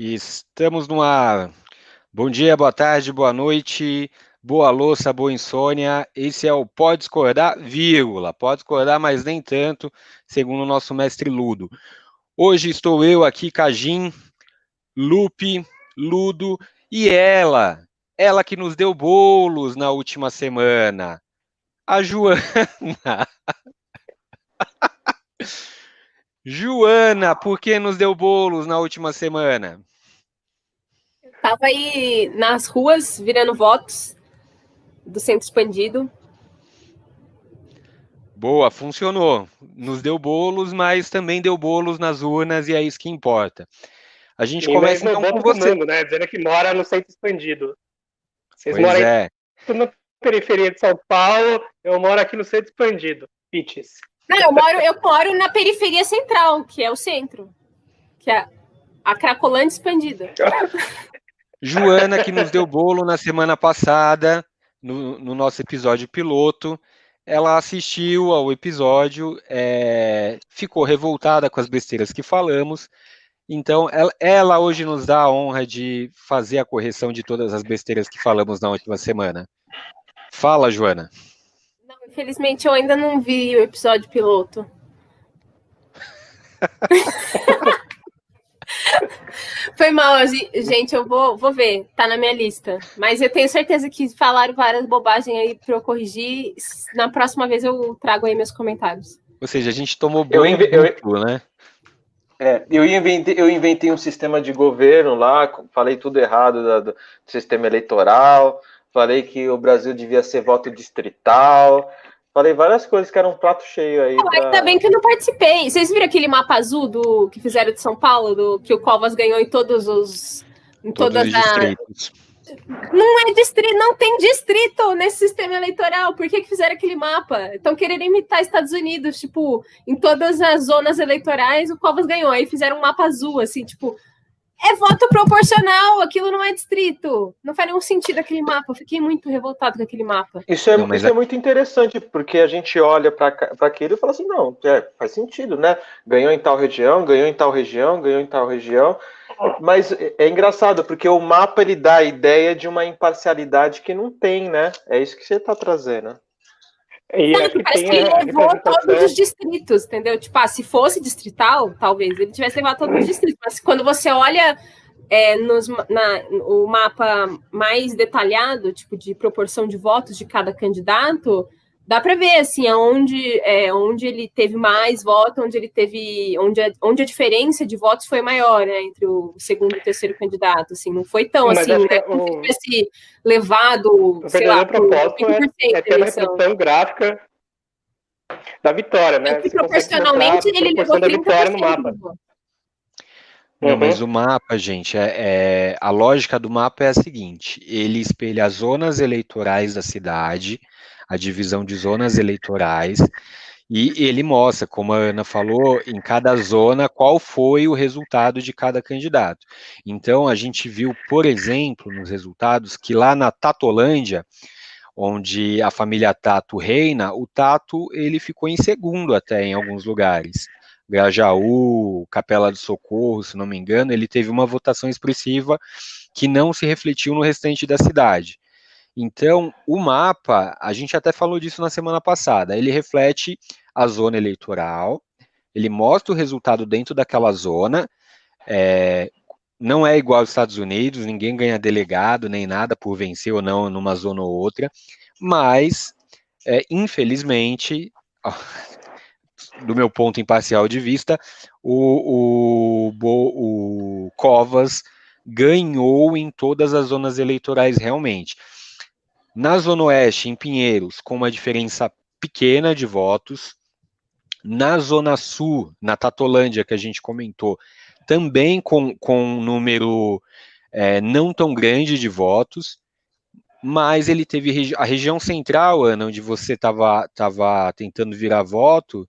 Estamos no ar. Bom dia, boa tarde, boa noite, boa louça, boa insônia. Esse é o Pode Discordar, vírgula. Pode discordar, mas nem tanto, segundo o nosso mestre Ludo. Hoje estou eu aqui, Cajim, Lupe, Ludo e ela, ela que nos deu bolos na última semana, a Joana. Joana, por que nos deu bolos na última semana? Tava aí nas ruas virando votos do centro expandido. Boa, funcionou. Nos deu bolos, mas também deu bolos nas urnas e é isso que importa. A gente e começa então com você. Mundo, né? Dizendo que mora no centro expandido. Vocês pois moram é. na periferia de São Paulo, eu moro aqui no centro expandido. Pitches. Não, eu moro, eu moro na periferia central, que é o centro. Que é a Cracolândia expandida. Joana, que nos deu bolo na semana passada, no, no nosso episódio piloto. Ela assistiu ao episódio, é, ficou revoltada com as besteiras que falamos. Então, ela, ela hoje nos dá a honra de fazer a correção de todas as besteiras que falamos na última semana. Fala, Joana. Não, infelizmente eu ainda não vi o episódio piloto. Foi mal, gente. Eu vou, vou ver, tá na minha lista. Mas eu tenho certeza que falaram várias bobagens aí para eu corrigir. Na próxima vez eu trago aí meus comentários. Ou seja, a gente tomou eu, eu, né? É, eu, inventei, eu inventei um sistema de governo lá, falei tudo errado do, do sistema eleitoral, falei que o Brasil devia ser voto distrital, Falei várias coisas que eram um prato cheio aí. Pra... Ainda bem que eu não participei. Vocês viram aquele mapa azul do que fizeram de São Paulo, do que o Covas ganhou em todos os. Em todos todas os distritos. Não é distrito, não tem distrito nesse sistema eleitoral. Por que, que fizeram aquele mapa? Estão querendo imitar Estados Unidos, tipo, em todas as zonas eleitorais, o Covas ganhou. Aí fizeram um mapa azul, assim, tipo, é voto proporcional, aquilo não é distrito. Não faz nenhum sentido aquele mapa. Eu fiquei muito revoltado com aquele mapa. Isso é, não, isso é... é muito interessante, porque a gente olha para aquilo e fala assim: não, é, faz sentido, né? Ganhou em tal região, ganhou em tal região, ganhou em tal região. Mas é engraçado, porque o mapa ele dá a ideia de uma imparcialidade que não tem, né? É isso que você está trazendo. E Sabe, parece que ele levou todos os distritos, entendeu? Tipo, ah, se fosse distrital, talvez ele tivesse levado todos os distritos. Mas quando você olha é, nos, na, o mapa mais detalhado, tipo, de proporção de votos de cada candidato, dá para ver assim aonde é, onde ele teve mais votos, onde ele teve onde a, onde a diferença de votos foi maior né, entre o segundo e o terceiro candidato assim não foi tão Mas assim né, o... tivesse levado o sei lá propósito é, é ter uma reprodução gráfica da vitória né? E proporcionalmente ele levou da vitória no mapa. não, uhum. mas o mapa, gente, é, é, a lógica do mapa é a seguinte: ele espelha as zonas eleitorais da cidade, a divisão de zonas eleitorais, e ele mostra, como a Ana falou, em cada zona qual foi o resultado de cada candidato. Então, a gente viu, por exemplo, nos resultados, que lá na Tatolândia, onde a família Tato reina, o Tato ele ficou em segundo até em alguns lugares. Grajaú, Capela do Socorro, se não me engano, ele teve uma votação expressiva que não se refletiu no restante da cidade. Então, o mapa, a gente até falou disso na semana passada, ele reflete a zona eleitoral, ele mostra o resultado dentro daquela zona, é, não é igual aos Estados Unidos, ninguém ganha delegado nem nada por vencer ou não numa zona ou outra, mas, é, infelizmente, do meu ponto imparcial de vista, o, o, o Covas ganhou em todas as zonas eleitorais realmente. Na Zona Oeste, em Pinheiros, com uma diferença pequena de votos. Na Zona Sul, na Tatolândia, que a gente comentou, também com, com um número é, não tão grande de votos, mas ele teve regi a região central, Ana, onde você estava tava tentando virar voto,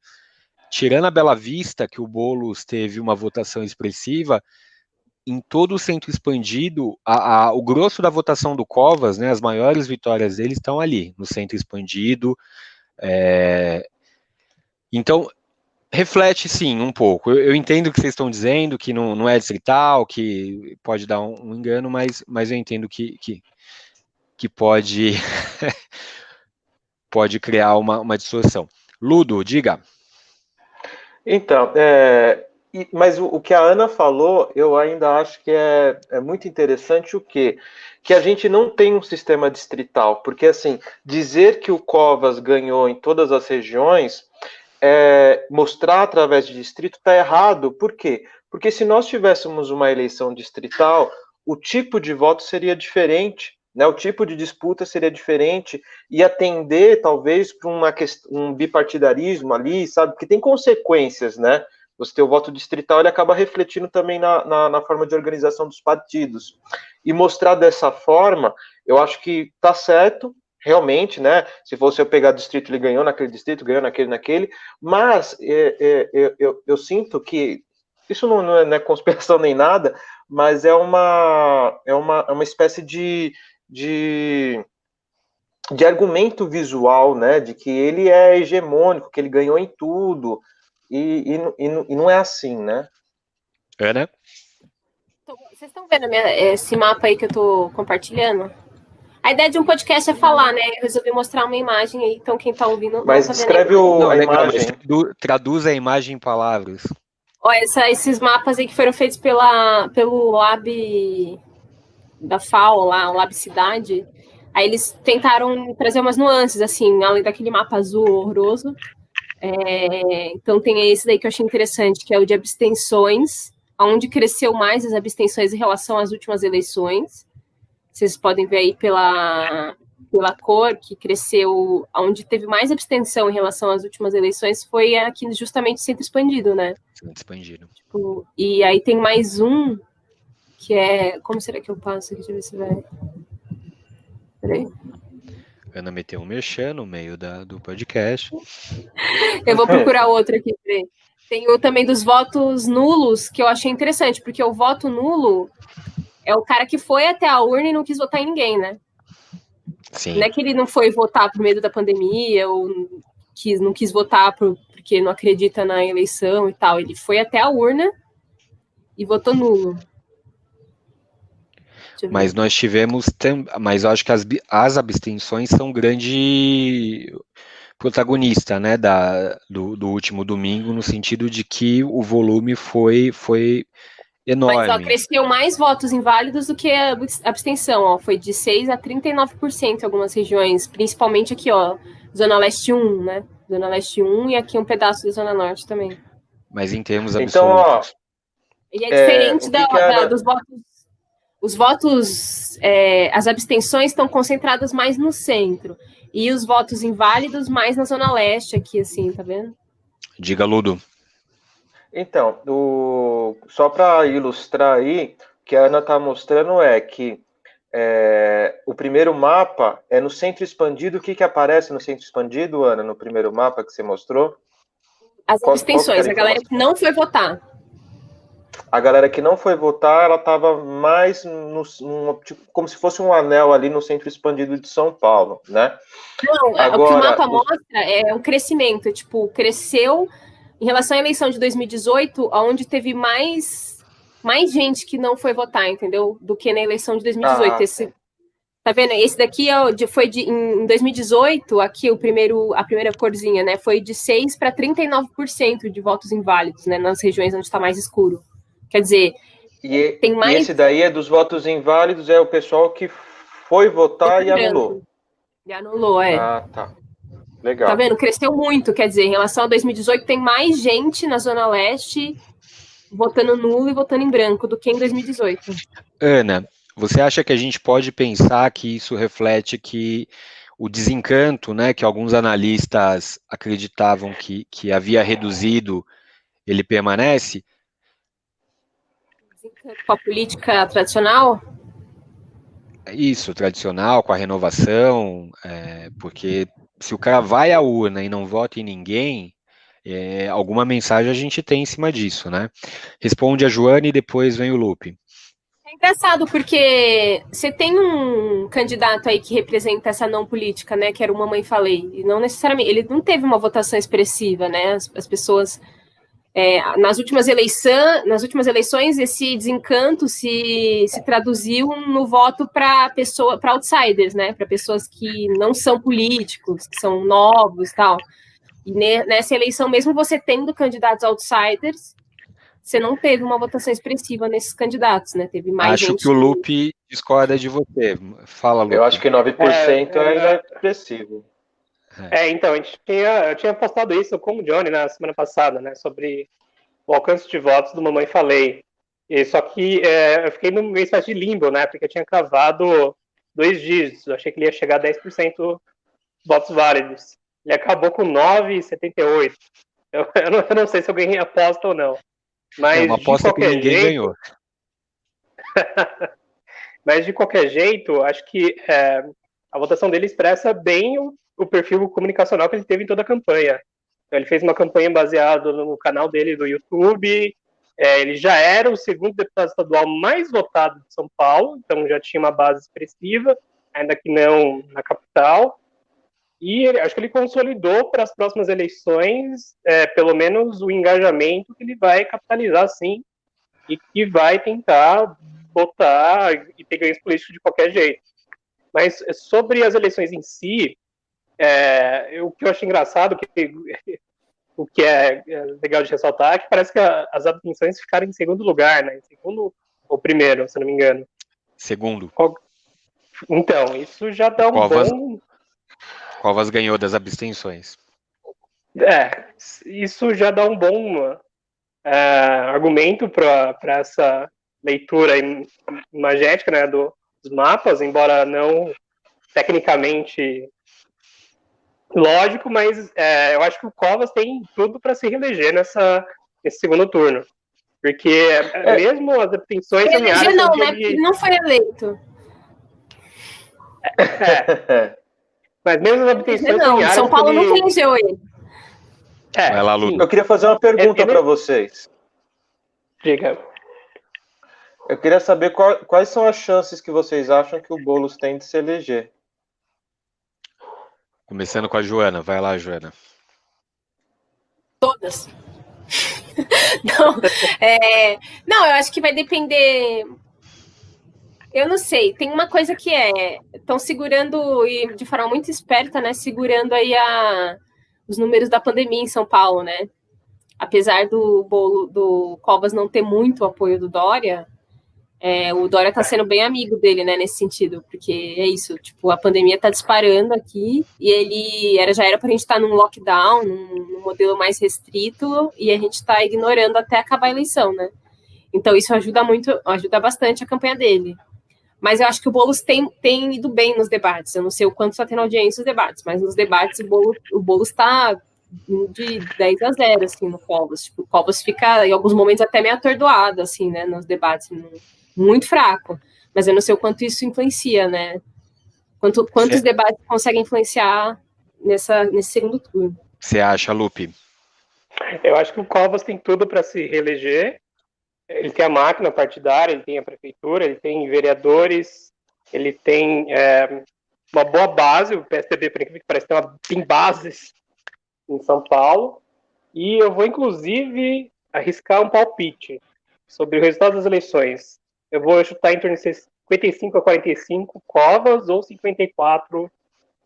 tirando a Bela Vista, que o Boulos teve uma votação expressiva, em todo o centro expandido, a, a, o grosso da votação do Covas, né, as maiores vitórias dele estão ali, no centro expandido. É... Então, Reflete sim, um pouco. Eu, eu, entendo o que vocês estão dizendo, que não, não é distrital, que pode dar um, um engano, mas, mas eu entendo que, que, que pode, pode criar uma, uma distorção. Ludo, diga. Então, é, mas o, o, que a Ana falou, eu ainda acho que é, é muito interessante o quê? Que a gente não tem um sistema distrital, porque assim, dizer que o Covas ganhou em todas as regiões é, mostrar através de distrito está errado. Por quê? Porque se nós tivéssemos uma eleição distrital, o tipo de voto seria diferente, né? o tipo de disputa seria diferente e atender talvez para um bipartidarismo ali, sabe? Que tem consequências, né? Você ter o voto distrital, ele acaba refletindo também na, na, na forma de organização dos partidos. E mostrar dessa forma, eu acho que está certo, realmente, né? Se fosse eu pegar distrito, ele ganhou naquele distrito, ganhou naquele, naquele. Mas é, é, eu, eu, eu, sinto que isso não, não, é, não, é, conspiração nem nada, mas é uma é uma, é uma espécie de, de de argumento visual, né? De que ele é hegemônico, que ele ganhou em tudo. E, e, e, e não é assim, né? É, né? Vocês estão vendo minha, esse mapa aí que eu estou compartilhando? A ideia de um podcast é falar, né? Eu resolvi mostrar uma imagem aí, então quem tá ouvindo. Mas tá escreve o, não, a legal, imagem. Traduz a imagem em palavras. Ó, essa, esses mapas aí que foram feitos pela, pelo Lab da FAO, lá, o Lab Cidade. Aí eles tentaram trazer umas nuances, assim, além daquele mapa azul horroroso. É, então tem esse daí que eu achei interessante, que é o de abstenções, onde cresceu mais as abstenções em relação às últimas eleições. Vocês podem ver aí pela, pela cor que cresceu, onde teve mais abstenção em relação às últimas eleições foi aqui justamente centro expandido, né? Centro expandido. Tipo, e aí tem mais um que é. Como será que eu passo aqui? Deixa eu ver se vai. Peraí. Ana meteu um mexer no meio da, do podcast. eu vou procurar outro aqui. Tem o também dos votos nulos, que eu achei interessante, porque o voto nulo é o cara que foi até a urna e não quis votar em ninguém, né? Sim. Não é que ele não foi votar por medo da pandemia ou quis, não quis votar por, porque não acredita na eleição e tal. Ele foi até a urna e votou nulo. Mas nós tivemos, mas eu acho que as, as abstenções são grande protagonista, né, da, do, do último domingo, no sentido de que o volume foi, foi enorme. Mas ó, cresceu mais votos inválidos do que a abstenção, ó, foi de 6 a 39% em algumas regiões, principalmente aqui, ó, Zona Leste 1, né? Zona Leste 1 e aqui um pedaço da Zona Norte também. Mas em termos absolutos. Então, ó, e é diferente é, da, da, dos votos. Os votos, é, as abstenções estão concentradas mais no centro. E os votos inválidos mais na Zona Leste, aqui, assim, tá vendo? Diga, Ludo. Então, o, só para ilustrar aí, o que a Ana está mostrando é que é, o primeiro mapa é no centro expandido. O que, que aparece no centro expandido, Ana, no primeiro mapa que você mostrou? As qual, abstenções, qual a galera que não foi votar. A galera que não foi votar, ela estava mais no, no, tipo, como se fosse um anel ali no centro expandido de São Paulo, né? Não, Agora, o que o mapa mostra é o crescimento, tipo, cresceu em relação à eleição de 2018, onde teve mais, mais gente que não foi votar, entendeu? Do que na eleição de 2018. Ah. Esse, tá vendo? Esse daqui é, foi de, em 2018, aqui o primeiro, a primeira corzinha, né? Foi de 6 para 39% de votos inválidos, né? Nas regiões onde está mais escuro. Quer dizer, e, tem mais. E esse daí é dos votos inválidos, é o pessoal que foi votar e anulou. E anulou, é. Ah, tá. Legal. Tá vendo? Cresceu muito, quer dizer, em relação a 2018, tem mais gente na Zona Leste votando nulo e votando em branco do que em 2018. Ana, você acha que a gente pode pensar que isso reflete que o desencanto, né, que alguns analistas acreditavam que, que havia reduzido, ele permanece? Desencanto com a política tradicional? Isso, tradicional, com a renovação, é, porque se o cara vai à urna e não vota em ninguém, é, alguma mensagem a gente tem em cima disso, né? Responde a Joane e depois vem o Lupe. É engraçado porque você tem um candidato aí que representa essa não política, né? Que era o Mamãe Falei. E não necessariamente, ele não teve uma votação expressiva, né? As, as pessoas é, nas, últimas eleição, nas últimas eleições, esse desencanto se, se traduziu no voto para pessoa, para outsiders, né? Para pessoas que não são políticos, que são novos, tal. E nessa eleição, mesmo você tendo candidatos outsiders, você não teve uma votação expressiva nesses candidatos, né? Teve mais. Acho que o Lupe discorda de você. Fala, Lupe. Eu acho que 9% é, é, é expressivo. É. é, então, a gente tinha, eu tinha postado isso com o Johnny na semana passada, né, sobre o alcance de votos do Mamãe Falei. E, só que é, eu fiquei numa espécie de limbo, né, porque eu tinha cravado dois dígitos, eu achei que ele ia chegar a 10% votos válidos. Ele acabou com 9,78. Eu, eu, não, eu não sei se ganhei aposta ou não. Mas é uma aposta que ninguém jeito... ganhou. Mas de qualquer jeito, acho que é, a votação dele expressa bem o o perfil comunicacional que ele teve em toda a campanha. Ele fez uma campanha baseada no canal dele do YouTube. É, ele já era o segundo deputado estadual mais votado de São Paulo, então já tinha uma base expressiva, ainda que não na capital. E ele, acho que ele consolidou para as próximas eleições, é, pelo menos, o engajamento que ele vai capitalizar, sim, e que vai tentar botar e ter ganhos políticos de qualquer jeito. Mas sobre as eleições em si, é, o que eu acho engraçado, que, o que é, é legal de ressaltar, é que parece que a, as abstenções ficaram em segundo lugar, né? Em segundo ou primeiro, se não me engano. Segundo. Então, isso já dá um Covas, bom... Covas ganhou das abstenções. É, isso já dá um bom é, argumento para essa leitura imagética né, do, dos mapas, embora não tecnicamente lógico, mas é, eu acho que o Covas tem tudo para se reeleger nessa, nesse segundo turno. Porque é. mesmo as abstenções Eleger não, né? Porque ele não foi eleito. É. Mas mesmo as abstenções não, São Paulo ele... nunca elegeu ele. É, Vai lá, Eu queria fazer uma pergunta ele... para vocês. Diga. Eu queria saber qual, quais são as chances que vocês acham que o Boulos tem de se eleger. Começando com a Joana. Vai lá, Joana. Todas. não, é, não, eu acho que vai depender. Eu não sei. Tem uma coisa que é. Estão segurando, e de forma muito esperta, né? Segurando aí a, os números da pandemia em São Paulo, né? Apesar do bolo do Covas não ter muito apoio do Dória, é, o Dória está sendo bem amigo dele, né, nesse sentido, porque é isso, tipo, a pandemia está disparando aqui e ele era, já era para a gente estar tá num lockdown, num, num, modelo mais restrito, e a gente está ignorando até acabar a eleição, né? Então isso ajuda muito, ajuda bastante a campanha dele. Mas eu acho que o Boulos tem, tem ido bem nos debates. Eu não sei o quanto está tendo audiência nos debates, mas nos debates o Boulos, o Boulos está de 10 a 0, assim, no Covas. Tipo, o Covas fica, em alguns momentos, até meio atordoado, assim, né, nos debates. No, muito fraco. Mas eu não sei o quanto isso influencia, né? Quanto, quantos debates conseguem influenciar nessa, nesse segundo turno. Você acha, Lupe? Eu acho que o Covas tem tudo para se reeleger. Ele tem a máquina partidária, ele tem a prefeitura, ele tem vereadores, ele tem é, uma boa base. O PSDB, por incrível que pareça, tem, uma, tem bases em São Paulo. E eu vou, inclusive, arriscar um palpite sobre o resultado das eleições. Eu vou chutar em torno de 55 a 45 covas ou 54 a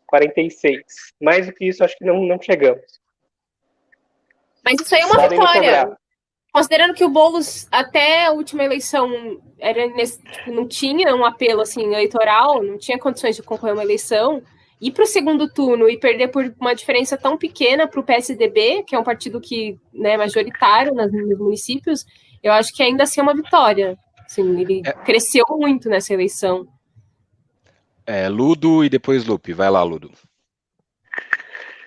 46. Mais do que isso, acho que não, não chegamos. Mas isso aí é uma Podem vitória. Considerando que o Boulos, até a última eleição, era nesse, tipo, não tinha um apelo assim, eleitoral, não tinha condições de concorrer a uma eleição, ir para o segundo turno e perder por uma diferença tão pequena para o PSDB, que é um partido que né, é majoritário nos municípios, eu acho que ainda assim é uma vitória. Sim, ele é. cresceu muito nessa eleição. É, Ludo e depois Lupe. Vai lá, Ludo.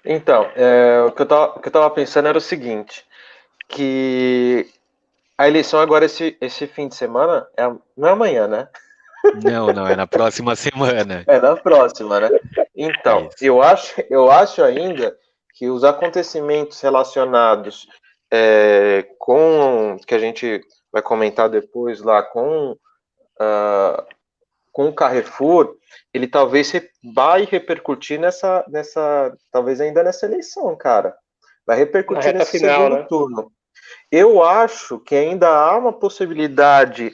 Então, é, o, que eu tava, o que eu tava pensando era o seguinte, que a eleição agora esse, esse fim de semana é, não é amanhã, né? Não, não, é na próxima semana. É na próxima, né? Então, é eu, acho, eu acho ainda que os acontecimentos relacionados é, com que a gente vai comentar depois lá com, uh, com o Carrefour, ele talvez vai repercutir nessa, nessa, talvez ainda nessa eleição, cara. Vai repercutir nesse final, segundo né? turno. Eu acho que ainda há uma possibilidade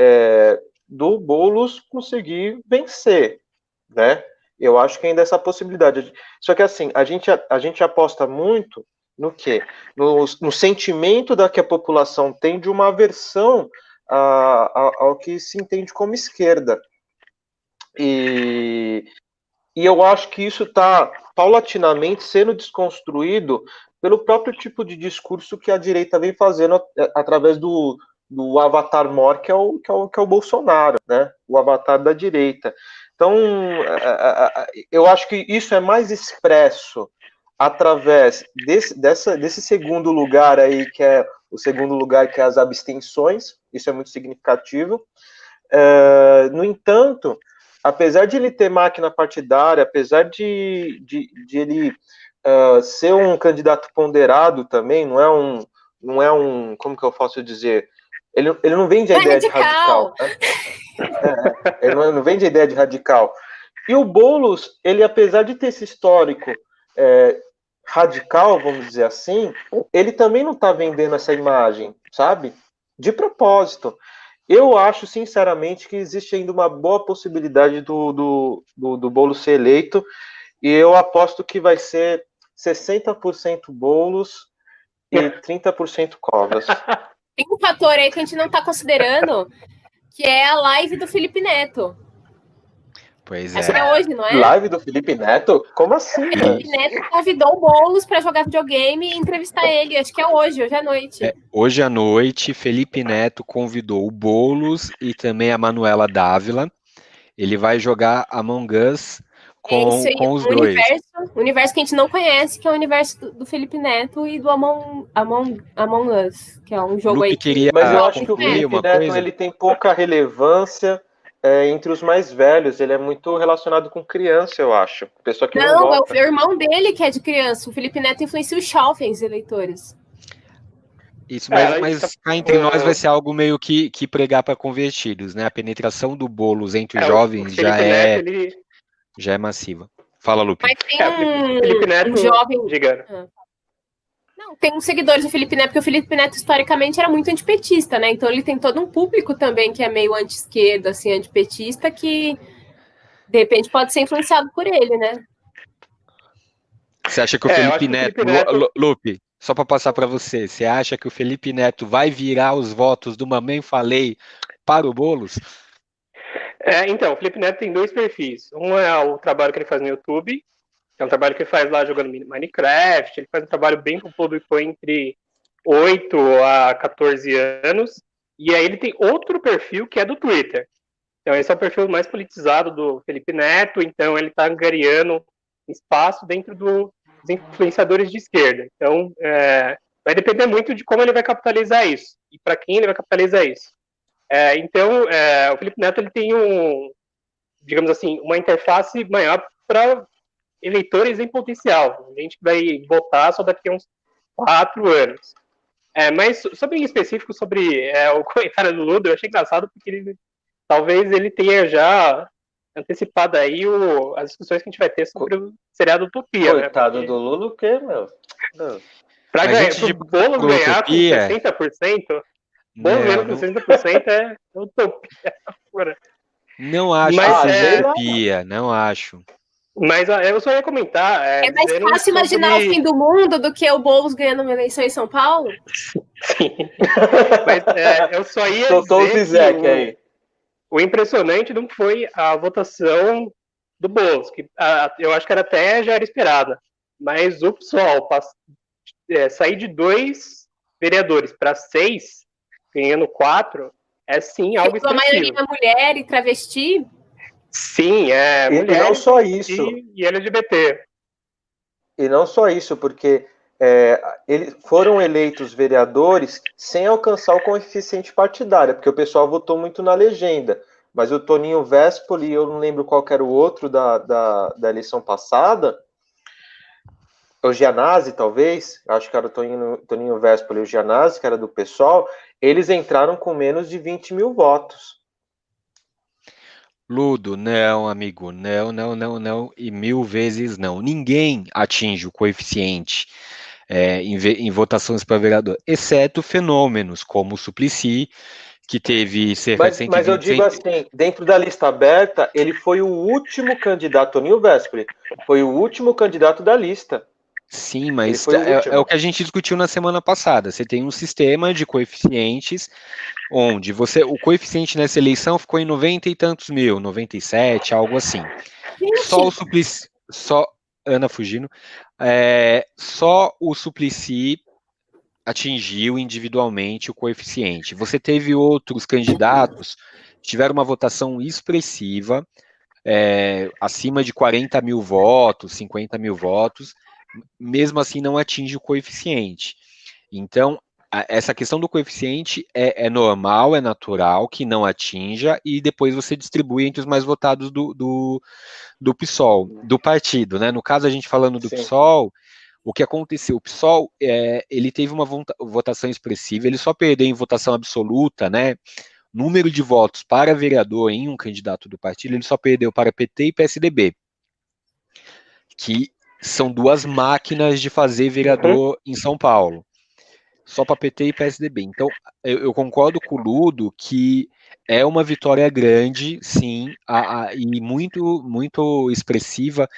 é, do Boulos conseguir vencer, né? Eu acho que ainda essa possibilidade. Só que assim, a gente, a gente aposta muito no quê? No, no sentimento da que a população tem de uma aversão a, a, ao que se entende como esquerda. E, e eu acho que isso está paulatinamente sendo desconstruído pelo próprio tipo de discurso que a direita vem fazendo através do, do avatar mor, que é, o, que, é o, que é o Bolsonaro, né? O avatar da direita. Então, eu acho que isso é mais expresso através desse, dessa, desse segundo lugar aí, que é o segundo lugar, que é as abstenções, isso é muito significativo. Uh, no entanto, apesar de ele ter máquina partidária, apesar de, de, de ele uh, ser um candidato ponderado também, não é um, não é um, como que eu posso dizer, ele, ele não vende a é ideia radical. de radical. Né? É, ele não, não vende a ideia de radical. E o Boulos, ele apesar de ter esse histórico é, radical, vamos dizer assim, ele também não está vendendo essa imagem, sabe? De propósito. Eu acho, sinceramente, que existe ainda uma boa possibilidade do, do, do, do bolo ser eleito, e eu aposto que vai ser 60% bolos e 30% covas. Tem um fator aí que a gente não está considerando, que é a live do Felipe Neto. Pois Acho é. que é hoje, não é? Live do Felipe Neto? Como assim? O Felipe Neto convidou o Boulos para jogar videogame e entrevistar ele. Acho que é hoje, hoje à noite. É, hoje à noite, Felipe Neto convidou o Boulos e também a Manuela Dávila. Ele vai jogar Among Us com, é com os um dois. Universo, universo que a gente não conhece, que é o universo do, do Felipe Neto e do Among, Among, Among Us, que é um jogo Luke aí. Queria Mas eu acho que o Felipe Neto coisa. ele tem pouca relevância é, entre os mais velhos. Ele é muito relacionado com criança, eu acho. Pessoa que não, não é o irmão dele que é de criança. O Felipe Neto influencia os jovens eleitores. Isso, mas, é, mas cá entre nós vai ser algo meio que, que pregar para convertidos, né? A penetração do bolos entre os é, jovens já é, Neto, ele... já é massiva. Fala, Lupe. Mas tem é, um, Felipe Neto, um jovem. Diga. Tem uns seguidores do Felipe Neto, porque o Felipe Neto historicamente era muito antipetista, né? Então ele tem todo um público também que é meio anti-esquerda, assim, antipetista, que de repente pode ser influenciado por ele, né? Você acha que o é, Felipe, Neto, Felipe Neto, Lupe, só para passar para você, você acha que o Felipe Neto vai virar os votos do Mamãe Falei para o Boulos? É, então, o Felipe Neto tem dois perfis. Um é o trabalho que ele faz no YouTube, é um trabalho que ele faz lá jogando Minecraft. Ele faz um trabalho bem com o público entre 8 a 14 anos. E aí ele tem outro perfil que é do Twitter. Então esse é o perfil mais politizado do Felipe Neto. Então ele está angariando espaço dentro do, dos influenciadores de esquerda. Então é, vai depender muito de como ele vai capitalizar isso e para quem ele vai capitalizar isso. É, então é, o Felipe Neto ele tem um, digamos assim, uma interface maior para eleitores em potencial. A gente vai votar só daqui a uns quatro anos. É, mas sobre em específico sobre é, o comentário do Ludo, eu achei engraçado porque ele, talvez ele tenha já antecipado aí o, as discussões que a gente vai ter sobre o seriado Utopia. Né? Coitado né? do Lula o quê, meu? Para ganhar, o Boulos ganhar com 60%, Boulos ganhando com 60% é utopia. Não acho Mas, que seja é... utopia, não acho. Mas eu só ia comentar. É, é mais fácil imaginar sobre... o fim do mundo do que o Boulos ganhando uma eleição em São Paulo? Sim. Mas é, eu só ia Soltou dizer o Zizek aí. O impressionante não foi a votação do Boulos, que a, eu acho que era até já era esperada. Mas o PSOL é, sair de dois vereadores para seis, ganhando quatro, é sim algo expressivo. A maioria é mulher e travesti, Sim, é. E, e não só isso. E, e LGBT. E não só isso, porque é, eles foram eleitos vereadores sem alcançar o coeficiente partidário, porque o pessoal votou muito na legenda. Mas o Toninho Vespoli, eu não lembro qual era o outro da, da, da eleição passada, o Gianazzi, talvez, acho que era o Toninho, Toninho Vespoli e o Gianazzi, que era do pessoal, eles entraram com menos de 20 mil votos. Ludo, não, amigo, não, não, não, não, e mil vezes não. Ninguém atinge o coeficiente é, em, em, votações para vereador, exceto fenômenos como o Suplicy, que teve cerca mas, de 120... Mas eu digo assim, dentro da lista aberta, ele foi o último candidato, Nil Vespre, foi o último candidato da lista. Sim, mas é, é, o que a gente discutiu na semana passada. Você tem um sistema de coeficientes onde você o coeficiente nessa eleição ficou em 90 e tantos mil, 97, algo assim. Só o Suplicy, só Ana fugindo, é, só o Suplicy atingiu individualmente o coeficiente. Você teve outros candidatos que tiveram uma votação expressiva, é, acima de 40 mil votos, 50 mil votos, mesmo assim não atinge o coeficiente. Então, essa questão do coeficiente é, é, normal, é natural que não atinja, e depois você distribui entre os mais votados do, do, do PSOL, do partido, né? No caso, a gente falando do Sim. PSOL, o que aconteceu? O PSOL, é, ele teve uma votação expressiva, ele só perdeu em votação absoluta, né? Número de votos para vereador em um candidato do partido, ele só perdeu para PT e PSDB, que são duas máquinas de fazer vereador uhum. em São Paulo. Só para PT e PSDB. Então, eu, eu, concordo com o Ludo que é uma vitória grande, sim, a, a, e muito, muito expressiva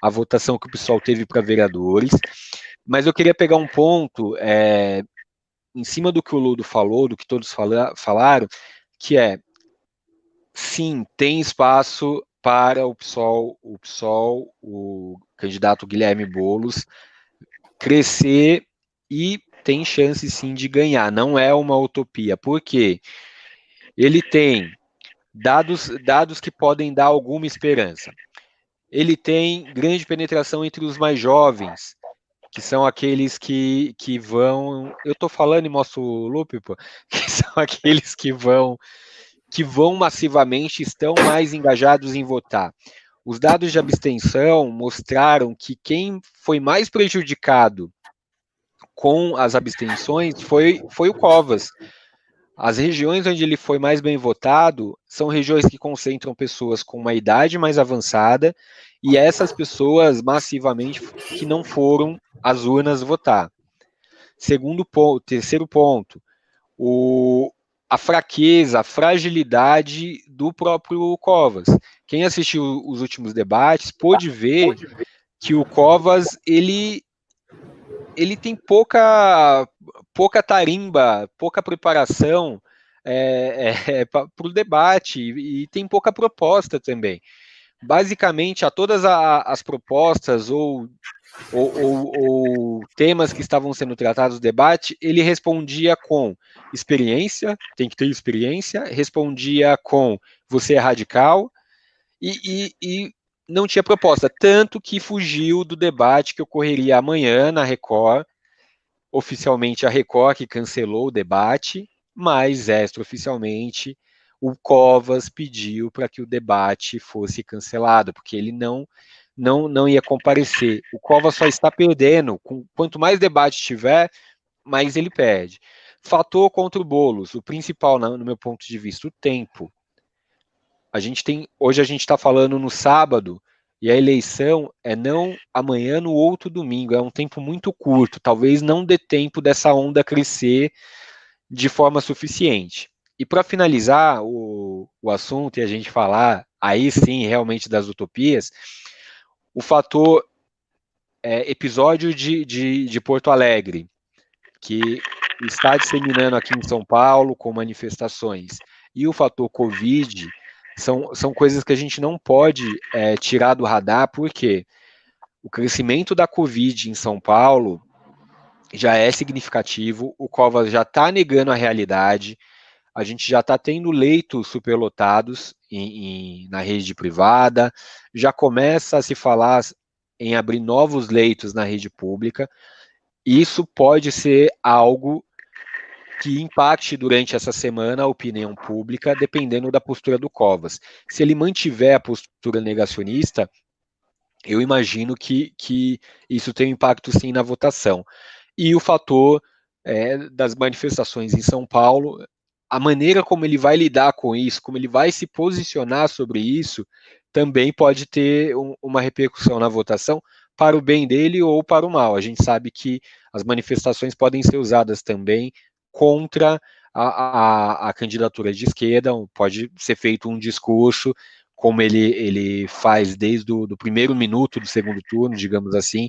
a votação que o pessoal teve para vereadores. Mas eu queria pegar um ponto é, em cima do que o Ludo falou, do que todos fala, falaram, que é sim, tem espaço para o PSOL, o PSOL, o candidato Guilherme Bolos, crescer e tem chance sim de ganhar. Não é uma utopia, porque ele tem dados, dados que podem dar alguma esperança. Ele tem grande penetração entre os mais jovens, que são aqueles que, que vão. Eu estou falando e mostro o loop, pô, que são aqueles que vão que vão massivamente estão mais engajados em votar. Os dados de abstenção mostraram que quem foi mais prejudicado com as abstenções foi, foi o Covas. As regiões onde ele foi mais bem votado são regiões que concentram pessoas com uma idade mais avançada e essas pessoas massivamente que não foram às urnas votar. Segundo ponto, terceiro ponto, o, a fraqueza, a fragilidade do próprio Covas. Quem assistiu os últimos debates pôde ver que o Covas ele ele tem pouca pouca tarimba, pouca preparação é, é, para o debate e, e tem pouca proposta também. Basicamente, a todas a, as propostas ou ou, ou, ou, temas que estavam sendo tratados no debate, ele respondia com experiência, tem que ter experiência, respondia com você é radical, e, e, e não tinha proposta, tanto que fugiu do debate que ocorreria amanhã na Record, oficialmente a Record que cancelou o debate, mas extraoficialmente o Covas pediu para que o debate fosse cancelado, porque ele não não, não ia comparecer. O Cova só está perdendo. Com, quanto mais debate tiver, mais ele perde. Fator contra o Boulos, o principal, no meu ponto de vista, o tempo. A gente tem, hoje a gente está falando no sábado, e a eleição é não amanhã, no outro domingo. É um tempo muito curto. Talvez não dê tempo dessa onda crescer de forma suficiente. E para finalizar o, o assunto e a gente falar aí sim realmente das utopias, o fator é, episódio de, de, de Porto Alegre, que está disseminando aqui em São Paulo com manifestações, e o fator Covid, são, são coisas que a gente não pode é, tirar do radar, porque o crescimento da Covid em São Paulo já é significativo, o Covas já está negando a realidade, a gente já está tendo leitos superlotados em, em, na rede privada, já começa a se falar em abrir novos leitos na rede pública. Isso pode ser algo que impacte durante essa semana a opinião pública, dependendo da postura do Covas. Se ele mantiver a postura negacionista, eu imagino que, que isso tem um impacto sim na votação. E o fator é, das manifestações em São Paulo, a maneira como ele vai lidar com isso, como ele vai se posicionar sobre isso, também pode ter um, uma repercussão na votação para o bem dele ou para o mal. A gente sabe que as manifestações podem ser usadas também contra a, a, a candidatura de esquerda, pode ser feito um discurso como ele, ele faz desde o do primeiro minuto do segundo turno, digamos assim,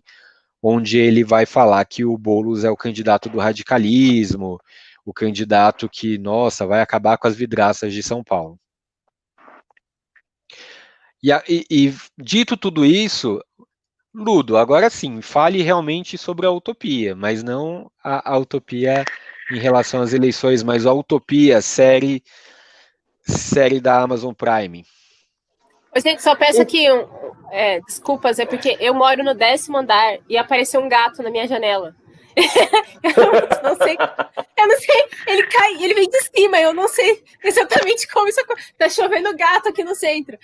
onde ele vai falar que o Boulos é o candidato do radicalismo, o candidato que, nossa, vai acabar com as vidraças de São Paulo. E, e, e dito tudo isso, Ludo, agora sim, fale realmente sobre a utopia, mas não a, a utopia em relação às eleições, mas a utopia série série da Amazon Prime. Gente, só peço aqui um, é, desculpas, é porque eu moro no décimo andar e apareceu um gato na minha janela. Eu não sei, eu não sei, ele cai, ele vem de cima, eu não sei exatamente como isso tá chovendo gato aqui no centro.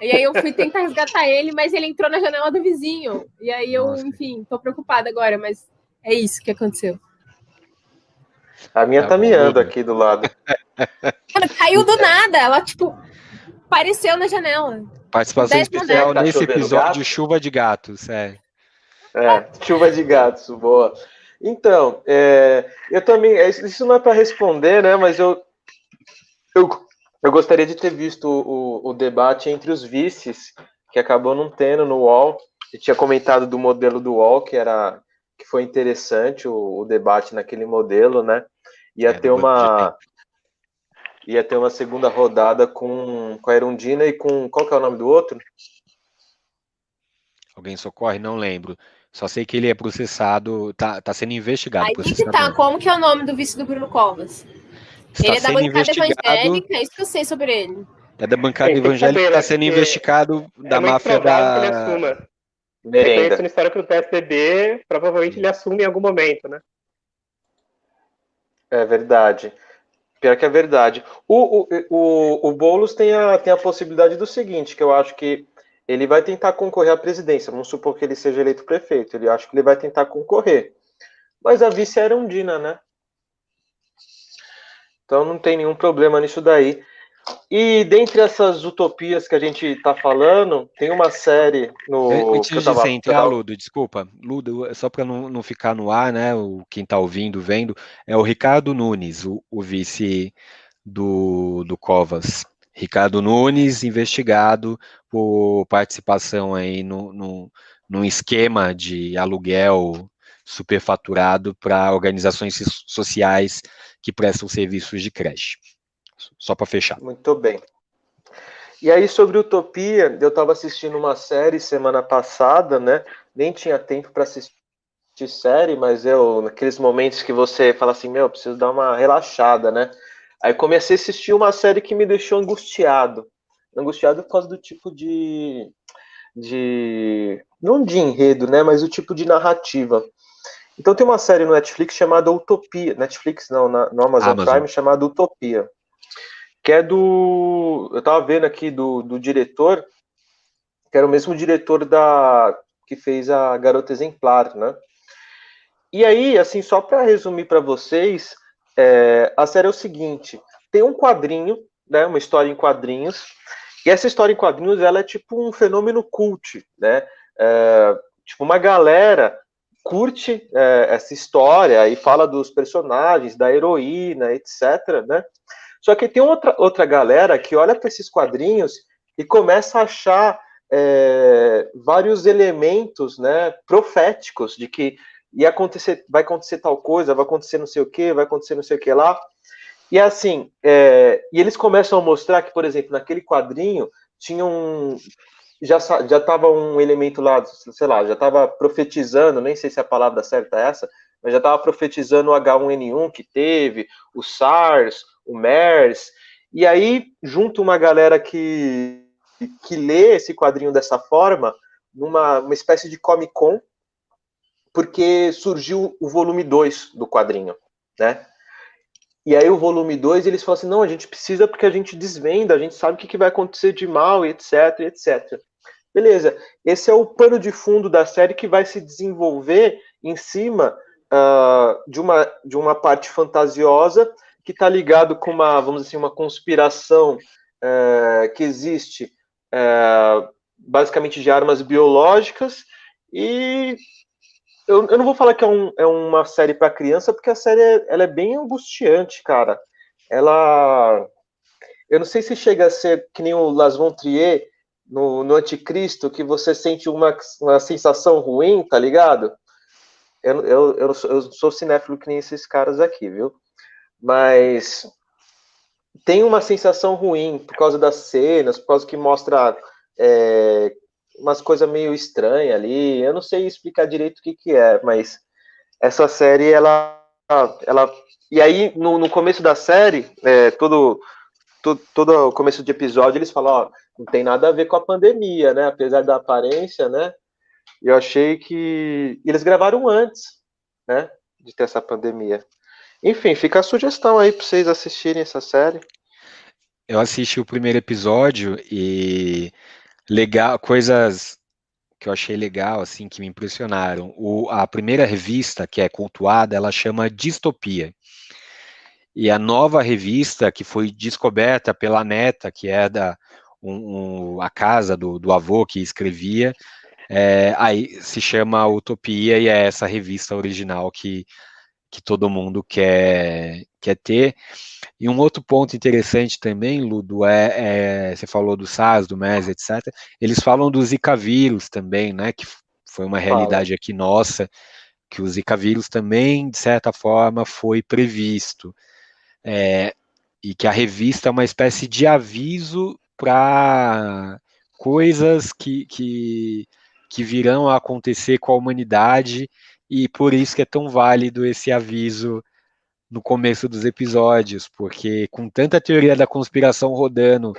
E aí eu fui tentar resgatar ele, mas ele entrou na janela do vizinho. E aí eu, Nossa. enfim, tô preocupada agora, mas é isso que aconteceu. A minha tá, tá miando aqui do lado. Ela caiu do nada, ela tipo apareceu na janela. Participação especial tá nesse episódio de Chuva de Gatos, é. É, chuva de gatos, boa. Então, é, eu também, é, isso não é para responder, né? Mas eu, eu, eu gostaria de ter visto o, o debate entre os vices, que acabou não tendo no UOL. Eu tinha comentado do modelo do UOL, que era que foi interessante o, o debate naquele modelo, né? Ia é, ter uma ia ter uma segunda rodada com, com a Erundina e com. Qual que é o nome do outro? Alguém socorre? Não lembro. Só sei que ele é processado, tá, tá sendo investigado. Aí que tá, como que é o nome do vice do Bruno Covas? Está ele é da bancada evangélica, é isso que eu sei sobre ele. É da bancada evangélica, está sendo investigado é da máfia da. Merenda. na história que o PSDB, provavelmente ele assume em algum momento, né? É verdade. Pior que é verdade. O, o, o, o Boulos tem a, tem a possibilidade do seguinte, que eu acho que ele vai tentar concorrer à presidência. Vamos supor que ele seja eleito prefeito. Ele acho que ele vai tentar concorrer. Mas a vice era Undina, né? Então não tem nenhum problema nisso daí. E dentre essas utopias que a gente está falando, tem uma série no. Antes de você entrar, tava... Ludo, desculpa, Ludo, só para não, não ficar no ar, né? O, quem está ouvindo, vendo, é o Ricardo Nunes, o, o vice do, do Covas. Ricardo Nunes, investigado por participação aí no, no, num esquema de aluguel superfaturado para organizações sociais que prestam serviços de creche. Só para fechar. Muito bem. E aí, sobre Utopia, eu estava assistindo uma série semana passada, né? Nem tinha tempo para assistir série, mas eu, naqueles momentos que você fala assim, meu, preciso dar uma relaxada, né? Aí comecei a assistir uma série que me deixou angustiado. Angustiado por causa do tipo de. de não de enredo, né? Mas o tipo de narrativa. Então tem uma série no Netflix chamada Utopia. Netflix não, na, no Amazon, Amazon. Prime chamada Utopia que é do. Eu estava vendo aqui do, do diretor, que era o mesmo diretor da que fez a Garota Exemplar, né? E aí, assim, só para resumir para vocês, é, a série é o seguinte: tem um quadrinho, né? Uma história em quadrinhos, e essa história em quadrinhos ela é tipo um fenômeno cult, né? É, tipo, uma galera curte é, essa história e fala dos personagens, da heroína, etc, né? Só que tem outra, outra galera que olha para esses quadrinhos e começa a achar é, vários elementos né, proféticos de que ia acontecer, vai acontecer tal coisa, vai acontecer não sei o que, vai acontecer não sei o que lá. E assim, é, e eles começam a mostrar que, por exemplo, naquele quadrinho tinha um. Já, já tava um elemento lá, sei lá, já estava profetizando, nem sei se a palavra certa é essa, mas já estava profetizando o H1N1 que teve, o SARS, o MERS, e aí junto uma galera que, que lê esse quadrinho dessa forma, numa uma espécie de Comic Con, porque surgiu o volume 2 do quadrinho, né? E aí o volume 2, eles falam assim, não, a gente precisa porque a gente desvenda, a gente sabe o que, que vai acontecer de mal, etc, etc. Beleza, esse é o pano de fundo da série que vai se desenvolver em cima uh, de, uma, de uma parte fantasiosa que está ligado com uma, vamos dizer assim, uma conspiração uh, que existe uh, basicamente de armas biológicas E eu, eu não vou falar que é, um, é uma série para criança, porque a série é, ela é bem angustiante, cara. Ela. Eu não sei se chega a ser que nem o Las Trier no, no Anticristo, que você sente uma, uma sensação ruim, tá ligado? Eu, eu, eu, eu sou cinéfilo que nem esses caras aqui, viu? Mas tem uma sensação ruim por causa das cenas, por causa que mostra é, umas coisas meio estranhas ali. Eu não sei explicar direito o que, que é, mas essa série, ela. ela e aí, no, no começo da série, é, todo, todo, todo começo de episódio, eles falam: ó, não tem nada a ver com a pandemia, né? Apesar da aparência, né? Eu achei que. Eles gravaram antes, né? De ter essa pandemia. Enfim, fica a sugestão aí para vocês assistirem essa série. Eu assisti o primeiro episódio e legal, coisas que eu achei legal, assim, que me impressionaram. O, a primeira revista, que é cultuada, ela chama Distopia. E a nova revista, que foi descoberta pela neta, que é da um, um, a casa do, do avô que escrevia, é, aí se chama Utopia e é essa revista original que, que todo mundo quer, quer ter. E um outro ponto interessante também, Ludo, é, é você falou do SARS, do MERS, etc. Eles falam do Zika vírus também, né? Que foi uma realidade aqui nossa, que o Zika vírus também, de certa forma, foi previsto. É, e que a revista é uma espécie de aviso para coisas que, que, que virão a acontecer com a humanidade, e por isso que é tão válido esse aviso no começo dos episódios, porque com tanta teoria da conspiração rodando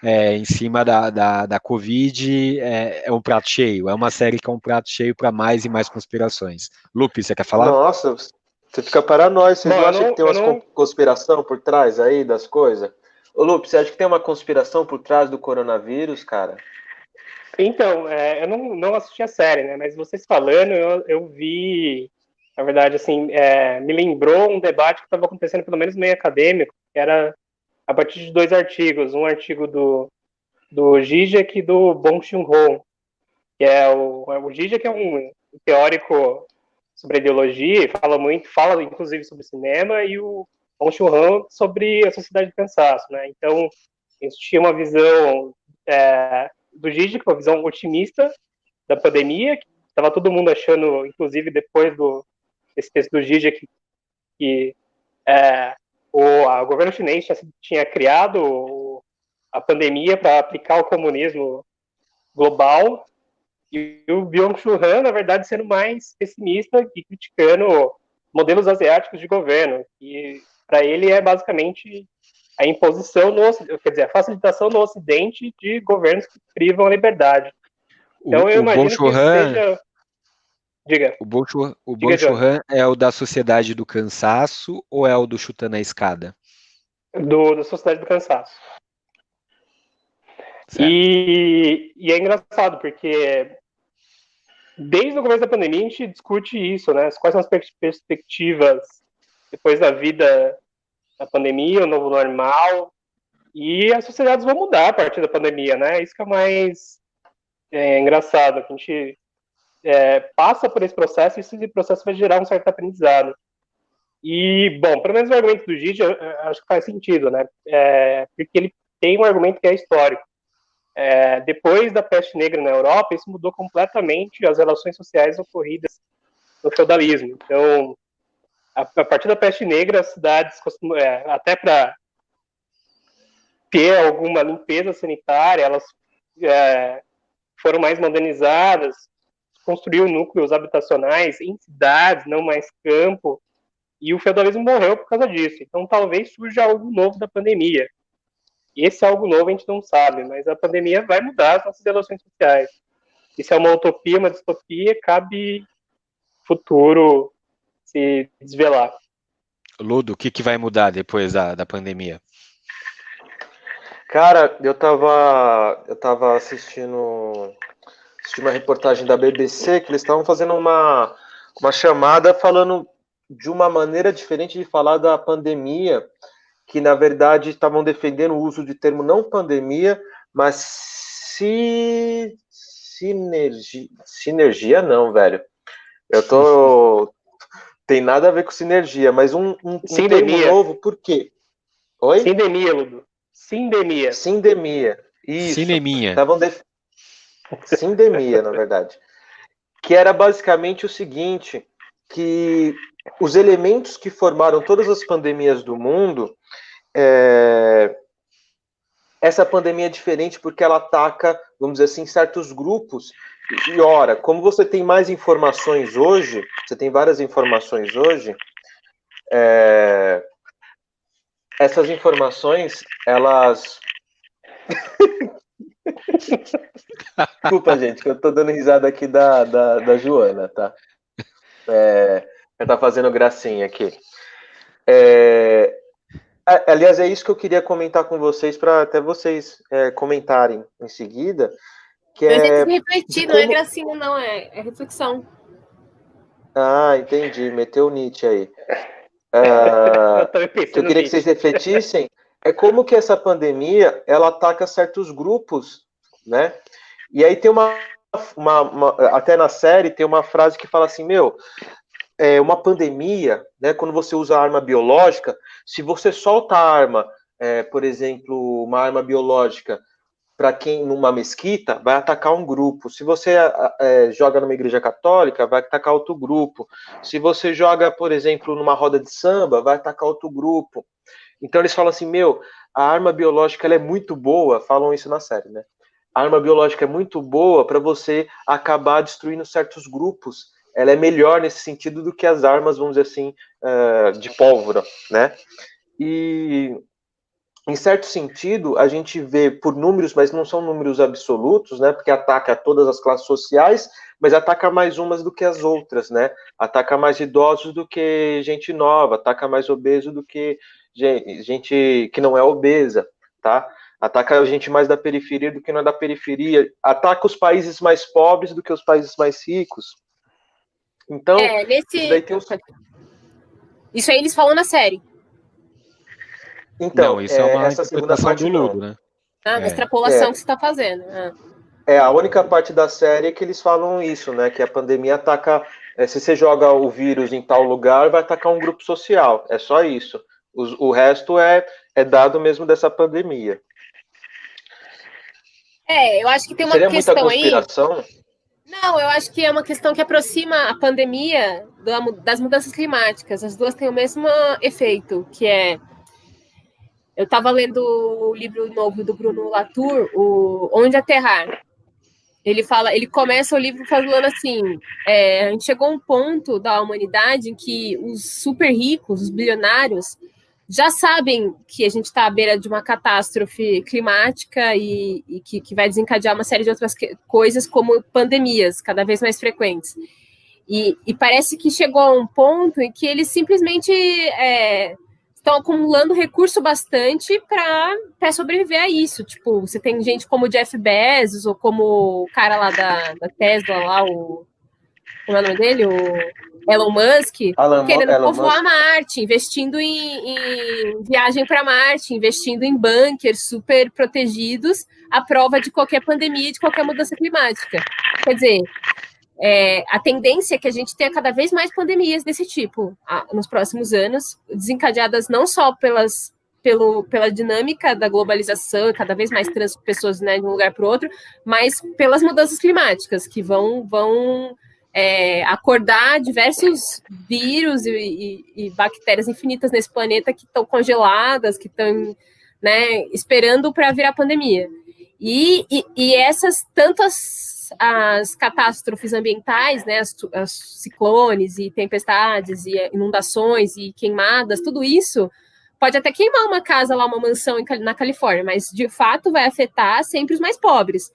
é, em cima da, da, da Covid, é, é, um prato cheio. É uma série que é um prato cheio para mais e mais conspirações. Lupe, você quer falar? Nossa, você fica paranoico. Você não acha que tem uma não... conspiração por trás aí das coisas? Ô, Lupe, você acha que tem uma conspiração por trás do coronavírus, cara? Então, é, eu não, não assisti a série, né? Mas vocês falando, eu, eu vi na verdade, assim, é, me lembrou um debate que estava acontecendo, pelo menos meio acadêmico, que era a partir de dois artigos, um artigo do, do Zizek e do Bong Joon-ho, que é o, é o Zizek é um teórico sobre ideologia, fala muito, fala inclusive sobre cinema, e o Bong Joon-ho sobre a sociedade de cansaço, né? Então, eles tinham uma visão é, do Zizek, uma visão otimista da pandemia, que estava todo mundo achando, inclusive depois do, esse texto do Gigi que, que é, o, o governo chinês tinha, tinha criado a pandemia para aplicar o comunismo global e o Byung-Chul Han, na verdade, sendo mais pessimista e criticando modelos asiáticos de governo, que para ele é basicamente a imposição, no, quer dizer, a facilitação no Ocidente de governos que privam a liberdade. Então, o, eu imagino que seja Diga. O bon é o da Sociedade do Cansaço ou é o do Chutando a Escada? Do, da Sociedade do Cansaço. E, e, é engraçado, porque desde o começo da pandemia a gente discute isso, né? Quais são as perspectivas depois da vida da pandemia, o novo normal. E as sociedades vão mudar a partir da pandemia, né? Isso que é mais é, engraçado, que a gente é, passa por esse processo e esse processo vai gerar um certo aprendizado. E, bom, pelo menos o argumento do Gigi, acho que faz sentido, né? É, porque ele tem um argumento que é histórico. É, depois da peste negra na Europa, isso mudou completamente as relações sociais ocorridas no feudalismo. Então, a, a partir da peste negra, as cidades, é, até para ter alguma limpeza sanitária, elas é, foram mais modernizadas, construiu núcleos habitacionais em cidades, não mais campo, e o feudalismo morreu por causa disso. Então talvez surja algo novo da pandemia. E esse algo novo a gente não sabe, mas a pandemia vai mudar as nossas relações sociais. Isso é uma utopia, uma distopia, cabe futuro se desvelar. Ludo, o que, que vai mudar depois da, da pandemia? Cara, eu tava, eu tava assistindo assisti uma reportagem da BBC que eles estavam fazendo uma, uma chamada falando de uma maneira diferente de falar da pandemia, que na verdade estavam defendendo o uso de termo não pandemia, mas sinergia. Sinergia não, velho. Eu tô. Tem nada a ver com sinergia, mas um, um, um termo novo, por quê? Oi? Sindemia, Ludo. Sindemia. Sindemia. Isso. Cineminha. Estavam def... Sindemia, na verdade. Que era basicamente o seguinte, que os elementos que formaram todas as pandemias do mundo, é... essa pandemia é diferente porque ela ataca, vamos dizer assim, certos grupos. E ora, como você tem mais informações hoje, você tem várias informações hoje, é... essas informações, elas Desculpa, gente, que eu tô dando risada aqui da, da, da Joana, tá? É, ela tá fazendo gracinha aqui. É, aliás, é isso que eu queria comentar com vocês, para até vocês é, comentarem em seguida. Que é, é refletir, como... não é gracinha, não, é, é reflexão. Ah, entendi. Meteu o Nietzsche aí. Ah, eu, eu queria que vocês refletissem é como que essa pandemia ela ataca certos grupos, né? E aí tem uma, uma, uma, até na série tem uma frase que fala assim, meu, é uma pandemia, né? Quando você usa arma biológica, se você solta a arma, é, por exemplo, uma arma biológica para quem numa mesquita vai atacar um grupo. Se você é, joga numa igreja católica, vai atacar outro grupo. Se você joga, por exemplo, numa roda de samba, vai atacar outro grupo. Então eles falam assim, meu, a arma biológica ela é muito boa, falam isso na série, né? A arma biológica é muito boa para você acabar destruindo certos grupos. Ela é melhor nesse sentido do que as armas, vamos dizer assim, uh, de pólvora, né? E em certo sentido, a gente vê por números, mas não são números absolutos, né? Porque ataca todas as classes sociais, mas ataca mais umas do que as outras, né? Ataca mais idosos do que gente nova, ataca mais obeso do que gente que não é obesa, tá? Ataca a gente mais da periferia do que não é da periferia. Ataca os países mais pobres do que os países mais ricos. Então, é, nesse... isso, daí tem um... isso aí eles falam na série. Então, não, isso é, é uma essa segunda parte do Ludo, né? Ah, uma é. extrapolação é. que você está fazendo. Ah. É, a única parte da série é que eles falam isso, né? Que a pandemia ataca. É, se você joga o vírus em tal lugar, vai atacar um grupo social. É só isso. O, o resto é, é dado mesmo dessa pandemia. É, eu acho que tem uma Seria questão aí. Não, eu acho que é uma questão que aproxima a pandemia das mudanças climáticas. As duas têm o mesmo efeito, que é. Eu estava lendo o livro novo do Bruno Latour, o Onde Aterrar. Ele fala, ele começa o livro falando assim: é, a gente chegou a um ponto da humanidade em que os super ricos, os bilionários, já sabem que a gente está à beira de uma catástrofe climática e, e que, que, vai desencadear uma série de outras coisas, como pandemias cada vez mais frequentes. E, e parece que chegou a um ponto em que eles simplesmente é, estão acumulando recurso bastante para sobreviver a isso. Tipo, você tem gente como o Jeff Bezos, ou como o cara lá da, da Tesla, lá, o. Como é o nome dele? O Elon Musk, Alan, querendo Elon povoar Musk. Marte, investindo em, em viagem para Marte, investindo em bunkers super protegidos, à prova de qualquer pandemia, de qualquer mudança climática. Quer dizer, é, a tendência é que a gente tenha cada vez mais pandemias desse tipo a, nos próximos anos, desencadeadas não só pelas, pelo, pela dinâmica da globalização, cada vez mais trans pessoas né, de um lugar para o outro, mas pelas mudanças climáticas que vão, vão é, acordar diversos vírus e, e, e, bactérias infinitas nesse planeta que estão congeladas, que estão né, esperando para virar pandemia. E, e, e, essas tantas as catástrofes ambientais, né, as, as ciclones e tempestades e inundações e queimadas, tudo isso pode até queimar uma casa lá, uma mansão na Califórnia, mas de fato vai afetar sempre os mais pobres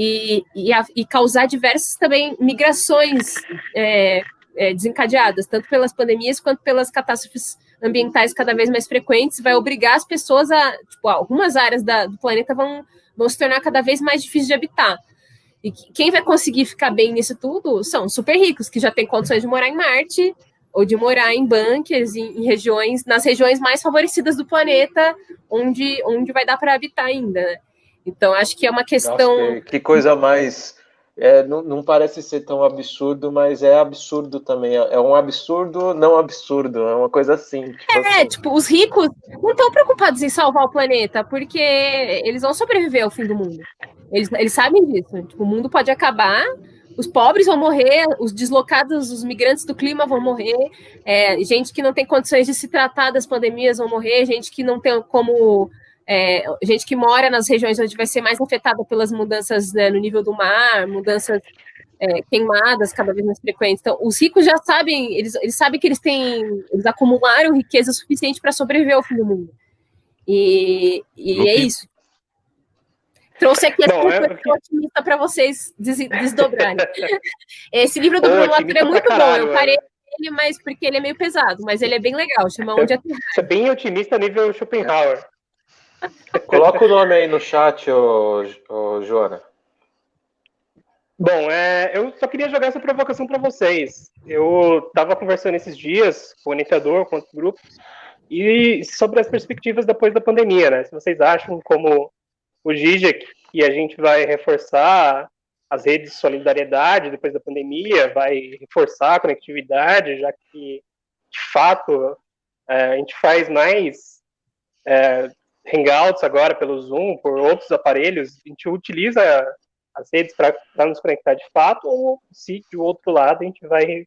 e, e, a, e causar diversas também migrações é, é, desencadeadas, tanto pelas pandemias quanto pelas catástrofes ambientais cada vez mais frequentes, vai obrigar as pessoas a, tipo, algumas áreas da, do planeta vão, vão se tornar cada vez mais difíceis de habitar. E quem vai conseguir ficar bem nisso tudo são super ricos, que já têm condições de morar em Marte, ou de morar em bunkers, em, em regiões, nas regiões mais favorecidas do planeta, onde, onde vai dar para habitar ainda. Né? Então, acho que é uma questão. Nossa, que, que, coisa mais é, não, não, parece ser tão absurdo, mas é absurdo também. É, é um absurdo não absurdo, é uma coisa assim. Tipo é, assim. tipo, os ricos não estão preocupados em salvar o planeta, porque eles vão sobreviver ao fim do mundo. Eles, eles sabem disso. Tipo, o mundo pode acabar, os pobres vão morrer, os deslocados, os migrantes do clima vão morrer, é, gente que não tem condições de se tratar das pandemias vão morrer, gente que não tem como é, gente que mora nas regiões onde vai ser mais afetada pelas mudanças né, no nível do mar, mudanças é, queimadas cada vez mais frequentes. Então, os ricos já sabem, eles, eles sabem que eles têm, eles acumularam riqueza suficiente para sobreviver ao fim do mundo. E, e é isso. Trouxe aqui a Bom, é... otimista para vocês des desdobrarem. Esse livro do Bruno Latour é muito caralho, bom. Eu parei ele, mas porque ele é meio pesado, mas ele é bem legal. Chama Onde Aterrar. Você é bem otimista nível Schopenhauer. Coloca o nome aí no chat, ô, ô Joana. Bom, é, eu só queria jogar essa provocação para vocês. Eu estava conversando esses dias com o iniciador, com outros grupos, e sobre as perspectivas depois da pandemia, né? Se vocês acham, como o Zizek, que a gente vai reforçar as redes de solidariedade depois da pandemia, vai reforçar a conectividade, já que, de fato, é, a gente faz mais é, Hangouts agora pelo Zoom, por outros aparelhos, a gente utiliza as redes para nos conectar de fato, ou se do outro lado a gente vai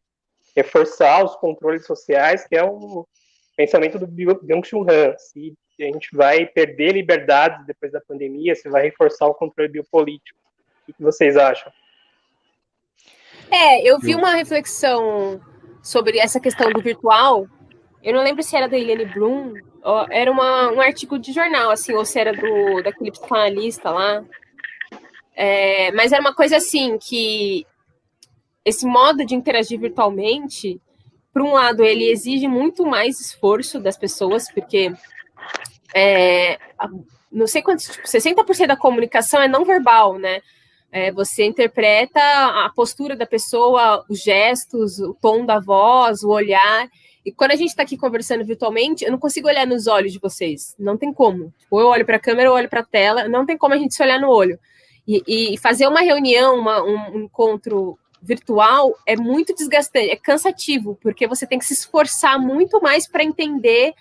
reforçar os controles sociais, que é o pensamento do Byung-Chul Han, se a gente vai perder liberdades depois da pandemia, se vai reforçar o controle biopolítico. O que vocês acham? É, eu vi uma reflexão sobre essa questão do virtual. Eu não lembro se era da Helene Bloom era uma, um artigo de jornal, assim, ou se era do, daquele psicanalista lá. É, mas era uma coisa assim, que esse modo de interagir virtualmente, por um lado, ele exige muito mais esforço das pessoas, porque é, não sei quantos, tipo, 60% da comunicação é não verbal, né? É, você interpreta a postura da pessoa, os gestos, o tom da voz, o olhar. E quando a gente está aqui conversando virtualmente, eu não consigo olhar nos olhos de vocês. Não tem como. Tipo, eu olho para a câmera, eu olho para a tela, não tem como a gente se olhar no olho. E, e fazer uma reunião, uma, um, um encontro virtual é muito desgastante, é cansativo, porque você tem que se esforçar muito mais para entender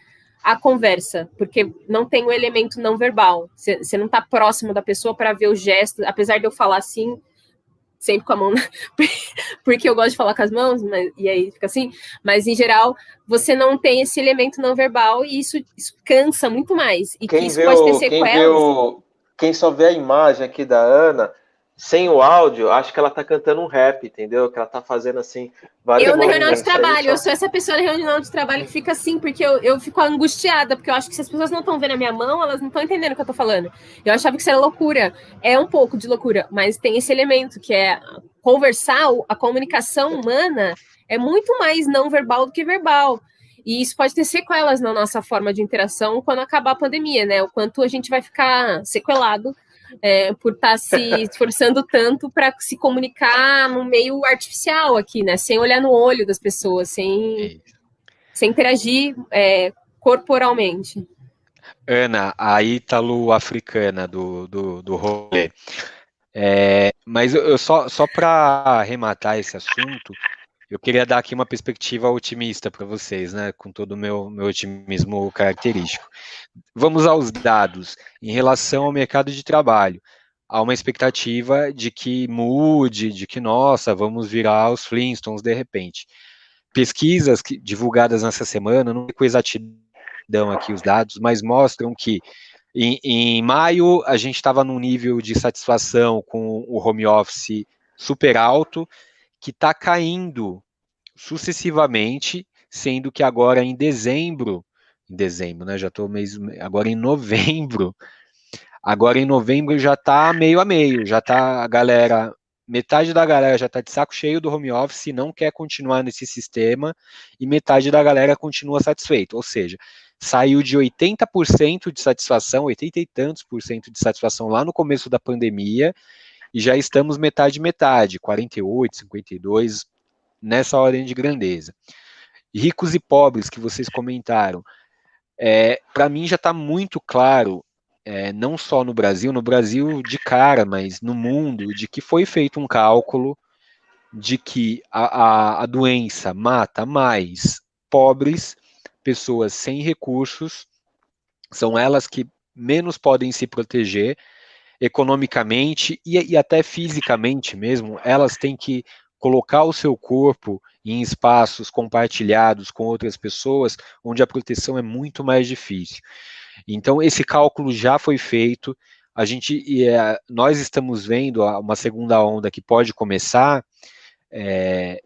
a conversa, porque não tem o elemento não verbal. Você não está próximo da pessoa para ver o gesto, apesar de eu falar assim, sempre com a mão, porque eu gosto de falar com as mãos, mas, e aí fica assim, mas em geral você não tem esse elemento não verbal e isso, isso cansa muito mais. E quem que isso pode ter sequelas. Quem, o, quem só vê a imagem aqui da Ana, sem o áudio, acho que ela tá cantando um rap, entendeu? Que ela tá fazendo assim. Eu na reunião de trabalho, eu sou essa pessoa na reunião de trabalho que fica assim, porque eu, eu fico angustiada, porque eu acho que se as pessoas não estão vendo a minha mão, elas não estão entendendo o que eu tô falando. Eu achava que isso era loucura. É um pouco de loucura, mas tem esse elemento que é conversar, a comunicação humana é muito mais não verbal do que verbal. E isso pode ter sequelas na nossa forma de interação quando acabar a pandemia, né? O quanto a gente vai ficar sequelado é, por estar tá se esforçando tanto para se comunicar no meio artificial aqui, né? Sem olhar no olho das pessoas, sem, sem interagir é, corporalmente. Ana, a ítalo-africana do, do, do rolê. É, mas eu, só, só para arrematar esse assunto, eu queria dar aqui uma perspectiva otimista para vocês, né, com todo o meu, meu otimismo característico. Vamos aos dados. Em relação ao mercado de trabalho, há uma expectativa de que mude, de que, nossa, vamos virar os Flintstones de repente. Pesquisas que, divulgadas nessa semana, não com exatidão aqui os dados, mas mostram que em, em maio a gente estava num nível de satisfação com o home office super alto, que está caindo sucessivamente, sendo que agora em dezembro, em dezembro, né? Já estou mês, agora em novembro, agora em novembro já está meio a meio, já está a galera, metade da galera já está de saco cheio do home office e não quer continuar nesse sistema, e metade da galera continua satisfeito, ou seja, saiu de 80% de satisfação, 80 e tantos por cento de satisfação lá no começo da pandemia, e já estamos metade metade, 48, 52, nessa ordem de grandeza. Ricos e pobres que vocês comentaram, é, para mim já está muito claro é, não só no Brasil, no Brasil de cara, mas no mundo, de que foi feito um cálculo de que a, a, a doença mata mais pobres, pessoas sem recursos, são elas que menos podem se proteger economicamente e, e até fisicamente mesmo, elas têm que colocar o seu corpo em espaços compartilhados com outras pessoas, onde a proteção é muito mais difícil. Então, esse cálculo já foi feito, a gente, é, nós estamos vendo uma segunda onda que pode começar, é,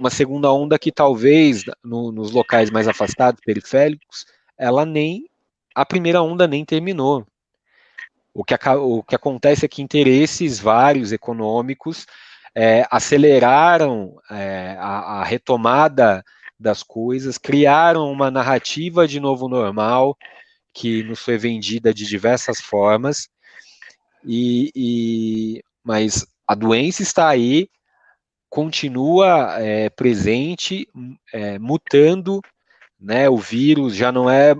uma segunda onda que talvez no, nos locais mais afastados, periféricos, ela nem, a primeira onda nem terminou. O que, o que acontece é que interesses vários econômicos é, aceleraram é, a, a, retomada das coisas, criaram uma narrativa de novo normal que nos foi vendida de diversas formas, e, e mas a doença está aí, continua é, presente, é, mutando, né? O vírus já não é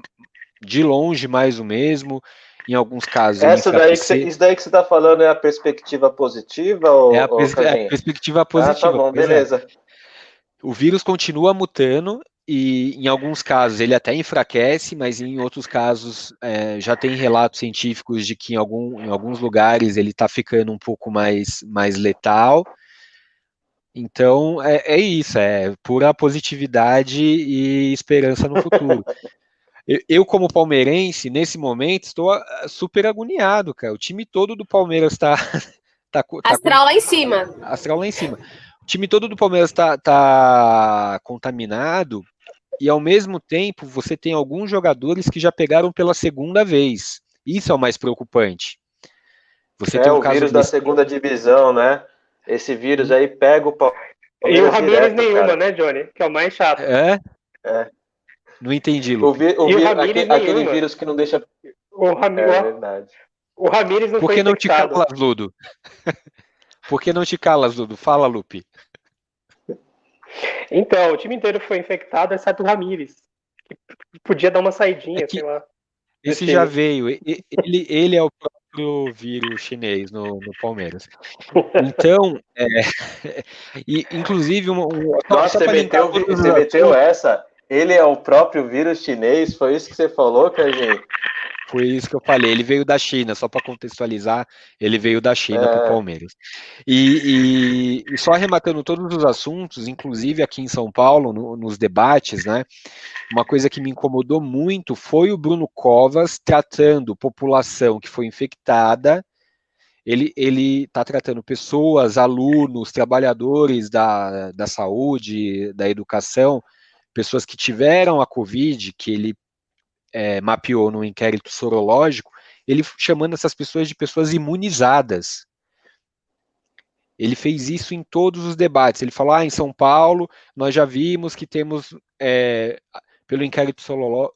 de longe mais o mesmo, em alguns casos. Essa daí você, isso daí que você está falando é a perspectiva positiva? Ou, é, a, pers é a perspectiva positiva. Ah, tá bom, é. beleza. O vírus continua mutando e, em alguns casos, ele até enfraquece, mas em outros casos é, já tem relatos científicos de que em, algum, em alguns lugares ele está ficando um pouco mais, mais letal. Então, é, é isso, é pura positividade e esperança no futuro. Eu, como palmeirense, nesse momento, estou ah, super agoniado, cara. O time todo do Palmeiras está. Tá, tá, astral lá em cima. Astral lá em cima. O time todo do Palmeiras está tá contaminado e, ao mesmo tempo, você tem alguns jogadores que já pegaram pela segunda vez. Isso é o mais preocupante. Você é, tem um o vírus desse... da segunda divisão, né? Esse vírus aí pega o Palmeiras. E o Ramírez nenhuma, cara. né, Johnny? Que é o mais chato. É? É. Não entendi, Lu. O, vi, o, vi, aquele, aquele, vírus que não deixa. O Ramírez. É verdade. O Ramírez não Por que não te calas, Ludo? Por que não te calas, Ludo? Fala, Lupe. Então, o time inteiro foi infectado, exceto o Ramírez. Que podia dar uma saidinha, é que, sei lá. Esse já veio. Ele, ele é o próprio vírus chinês no, no Palmeiras. Então, é, e, inclusive, um, um, Nossa, você meteu, você meteu essa? Ele é o próprio vírus chinês? Foi isso que você falou, Carlinhos? Foi isso que eu falei. Ele veio da China, só para contextualizar, ele veio da China é. para o Palmeiras. E, e, e, só arrematando todos os assuntos, inclusive aqui em São Paulo, no, nos debates, né? Uma coisa que me incomodou muito foi o Bruno Covas tratando população que foi infectada. Ele está tratando pessoas, alunos, trabalhadores da, da saúde, da educação, pessoas que tiveram a Covid, que ele é, mapeou no inquérito sorológico, ele chamando essas pessoas de pessoas imunizadas. Ele fez isso em todos os debates. Ele falou: ah, em São Paulo, nós já vimos que temos, é, pelo inquérito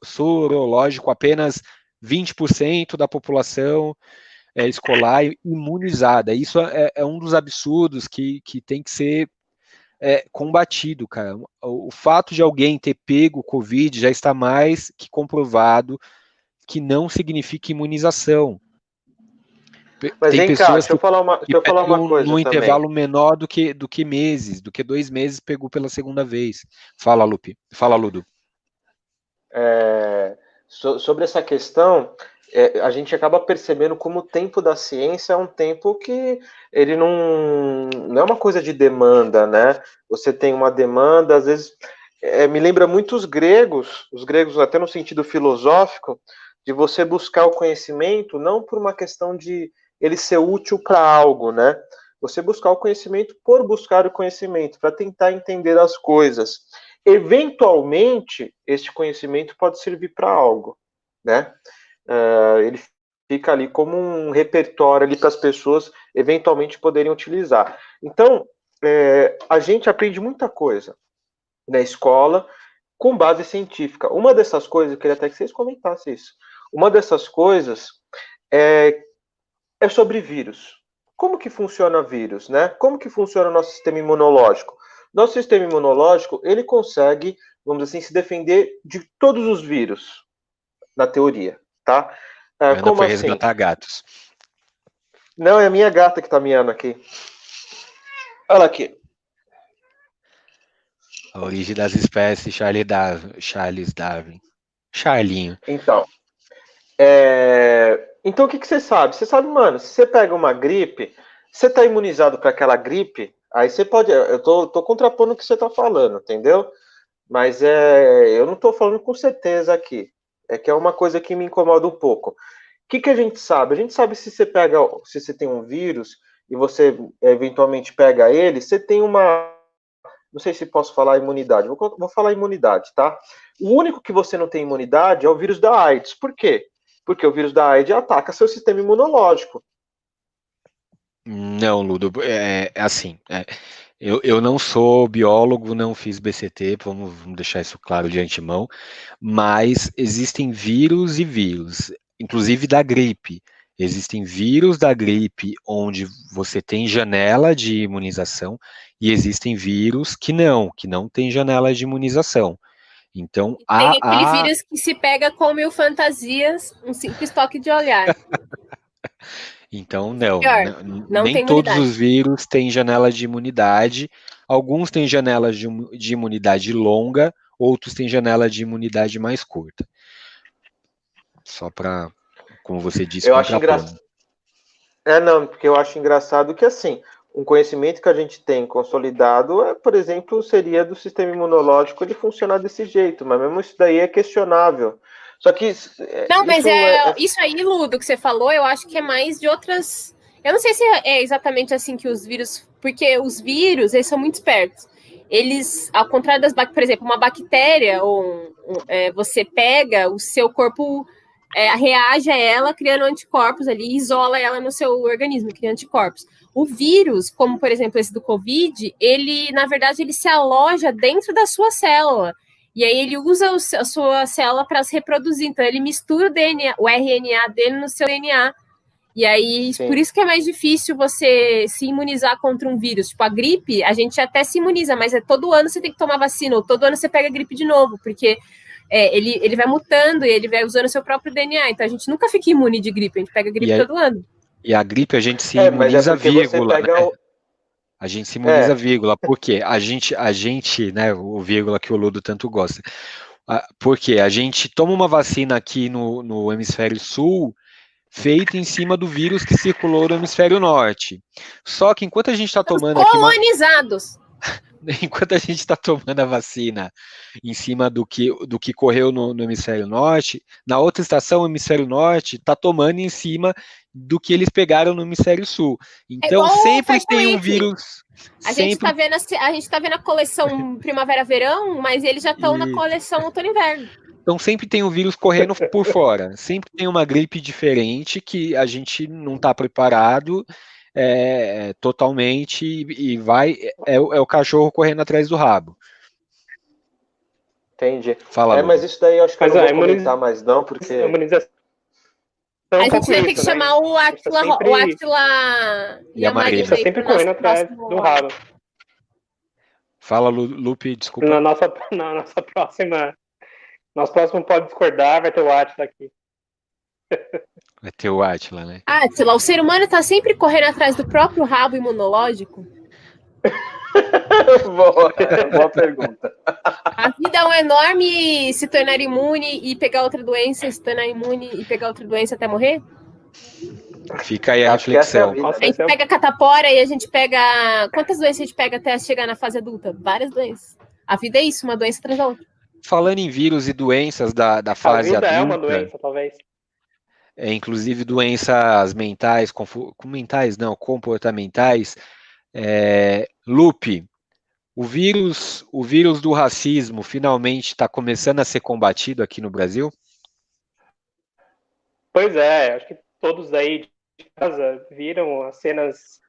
sorológico, apenas 20% da população é, escolar imunizada. Isso é, é, um dos absurdos que, que tem que ser é, combatido, cara. O, fato de alguém ter pego o Covid já está mais que comprovado que não significa imunização. Mas Tem vem cá, deixa eu falar uma, deixa eu falar uma coisa. Num intervalo menor do que, do que meses, do que dois meses pegou pela segunda vez. Fala, Lupe. Fala, Ludo. É, so, sobre essa questão, é, a gente acaba percebendo como o tempo da ciência é um tempo que ele não, não é uma coisa de demanda, né? Você tem uma demanda, às vezes é, me lembra muito os gregos, os gregos até no sentido filosófico, de você buscar o conhecimento não por uma questão de ele ser útil para algo, né? Você buscar o conhecimento por buscar o conhecimento, para tentar entender as coisas. Eventualmente, este conhecimento pode servir para algo, né? Uh, ele fica ali como um repertório ali para as pessoas eventualmente poderem utilizar. Então, é, a gente aprende muita coisa na escola com base científica. Uma dessas coisas, eu queria até que vocês comentassem isso. Uma dessas coisas é, é sobre vírus. Como que funciona vírus, né? Como que funciona o nosso sistema imunológico? Nosso sistema imunológico, ele consegue, vamos assim, se defender de todos os vírus, na teoria tá? É, Ana como foi assim? resgatar gatos. Não, é a minha gata que tá miando aqui. Olha aqui. A origem das espécies, Charles Darwin. Charles Darwin. Charlinho. Então. É... Então o que, que você sabe? Você sabe, mano, se você pega uma gripe, você tá imunizado para aquela gripe, aí você pode. Eu tô, tô contrapondo o que você tá falando, entendeu? Mas é, eu não estou falando com certeza aqui. É que é uma coisa que me incomoda um pouco. O que, que a gente sabe? A gente sabe se você pega, se você tem um vírus e você eventualmente pega ele, você tem uma. Não sei se posso falar imunidade. Vou, vou falar imunidade, tá? O único que você não tem imunidade é o vírus da AIDS. Por quê? Porque o vírus da AIDS ataca seu sistema imunológico. Não, Ludo, é, é assim. É, eu, eu não sou biólogo, não fiz BCT, vamos, vamos deixar isso claro de antemão, mas existem vírus e vírus, inclusive da gripe. Existem vírus da gripe onde você tem janela de imunização e existem vírus que não, que não tem janela de imunização. Então, tem a, aquele a... vírus que se pega com mil fantasias, um simples toque de olhar. Então, não, não nem todos imunidade. os vírus têm janela de imunidade. Alguns têm janela de, de imunidade longa, outros têm janela de imunidade mais curta. Só para, como você disse, eu acho engraçado. É, não, porque eu acho engraçado que, assim, um conhecimento que a gente tem consolidado, é, por exemplo, seria do sistema imunológico ele funcionar desse jeito, mas mesmo isso daí é questionável. Só que. É, não, mas é, é, isso aí, Ludo, que você falou, eu acho que é mais de outras. Eu não sei se é exatamente assim que os vírus. Porque os vírus, eles são muito espertos. Eles, ao contrário das bactérias, por exemplo, uma bactéria, ou um, um, é, você pega, o seu corpo é, reage a ela, criando anticorpos ali, isola ela no seu organismo, cria anticorpos. O vírus, como por exemplo esse do Covid, ele, na verdade, ele se aloja dentro da sua célula. E aí ele usa o, a sua célula para se reproduzir. Então ele mistura o DNA, o RNA dele no seu DNA. E aí, Sim. por isso que é mais difícil você se imunizar contra um vírus. Tipo, a gripe, a gente até se imuniza, mas é todo ano você tem que tomar vacina, ou todo ano você pega a gripe de novo, porque é, ele, ele vai mutando e ele vai usando o seu próprio DNA. Então a gente nunca fica imune de gripe, a gente pega gripe todo ano. E a gripe a gente se é, imuniza é vírgula. Né? O... A gente se imuniza é. vírgula, porque a gente, a gente, né, o vírgula que o Ludo tanto gosta. Porque a gente toma uma vacina aqui no, no hemisfério sul, feita em cima do vírus que circulou no hemisfério norte. Só que enquanto a gente está tomando colonizados. enquanto a gente está tomando a vacina em cima do que, do que correu no, no hemisfério norte, na outra estação, o hemisfério norte está tomando em cima do que eles pegaram no hemisfério sul. Então é sempre tem um vírus. A sempre... gente está vendo a, a gente tá vendo a coleção primavera-verão, mas eles já estão e... na coleção outono-inverno. Então sempre tem um vírus correndo por fora. Sempre tem uma gripe diferente que a gente não está preparado é, totalmente e, e vai. É, é, o cachorro correndo atrás do rabo. Entendi. Fala, é, mas isso daí eu acho que mas, eu não vou comentar mais não, porque... A gente vai ter que chamar o Atila, sempre... o Atila e a Maria. Tá sempre correndo atrás do rabo. Fala, Lupe, desculpa. Na nossa, na nossa próxima... Nosso próximo pode discordar, vai ter o Atila aqui. Vai ter o Atila, né? Atila, o ser humano tá sempre correndo atrás do próprio rabo imunológico? boa, boa pergunta. A vida é um enorme se tornar imune e pegar outra doença, se tornar imune e pegar outra doença até morrer? Fica aí a Acho reflexão. É a, a, gente pega catapora e a gente pega. Quantas doenças a gente pega até chegar na fase adulta? Várias doenças. A vida é isso, uma doença atrás da outra. Falando em vírus e doenças da, da fase adulta. É uma doença, talvez é, inclusive doenças mentais, mentais não, comportamentais. É, Lupe, o vírus, o vírus do racismo finalmente está começando a ser combatido aqui no Brasil? Pois é, acho que todos aí de casa viram as cenas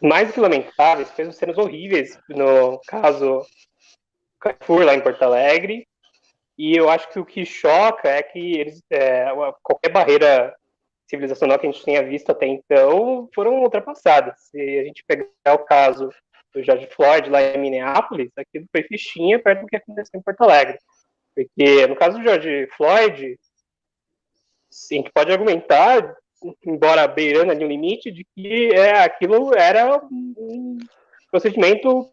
mais que lamentáveis, mesmo cenas horríveis, no caso Carrefour lá em Porto Alegre, e eu acho que o que choca é que eles, é, qualquer barreira civilizacional que a gente tenha visto até então foram ultrapassadas. Se a gente pegar o caso do George Floyd lá em Minneapolis, aquilo foi fichinha perto do que aconteceu em Porto Alegre. Porque no caso do George Floyd, a gente pode argumentar, embora beirando ali o limite, de que é, aquilo era um procedimento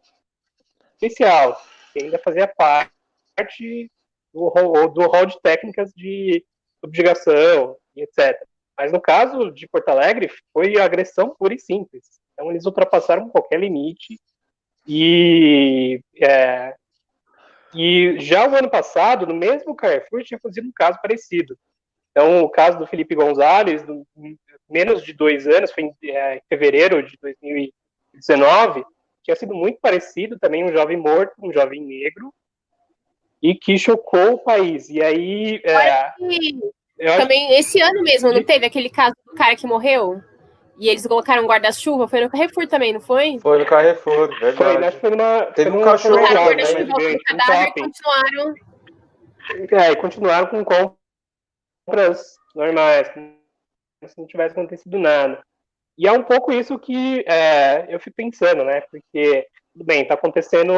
especial, que ainda fazia parte do, do rol de técnicas de subjugação etc. Mas no caso de Porto Alegre, foi agressão pura e simples. Então eles ultrapassaram qualquer limite e é, e já o ano passado, no mesmo Carrefour, tinha acontecido um caso parecido. Então, o caso do Felipe Gonzalez, do, menos de dois anos, foi em, é, em fevereiro de 2019, tinha sido muito parecido também, um jovem morto, um jovem negro, e que chocou o país. E aí. É, também esse ano mesmo, não teve aquele caso do cara que morreu? E eles colocaram guarda-chuva, foi no Carrefour também, não foi? Foi no Carrefour, verdade. Foi, acho que foi numa. Teve um cachorro lá, guarda-chuva né, cadáver e continuaram. É, e continuaram com compras normais, como se não tivesse acontecido nada. E é um pouco isso que é, eu fico pensando, né? Porque, tudo bem, está acontecendo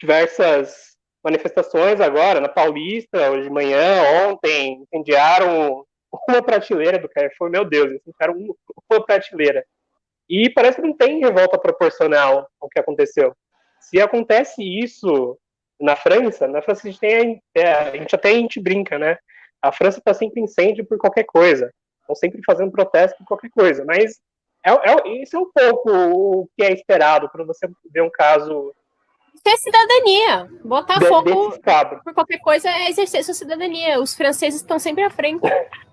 diversas manifestações agora, na Paulista, hoje de manhã, ontem, incendiaram uma prateleira do Carrefour, meu Deus, ficaram uma prateleira. E parece que não tem revolta proporcional ao que aconteceu. Se acontece isso na França, na França a gente tem, é, a gente até a gente brinca, né? A França está sempre incêndio por qualquer coisa, estão sempre fazendo protesto por qualquer coisa, mas é, é, isso é um pouco o que é esperado quando você vê um caso ter cidadania. Botar de, fogo por qualquer coisa é exercer sua cidadania. Os franceses estão sempre à frente.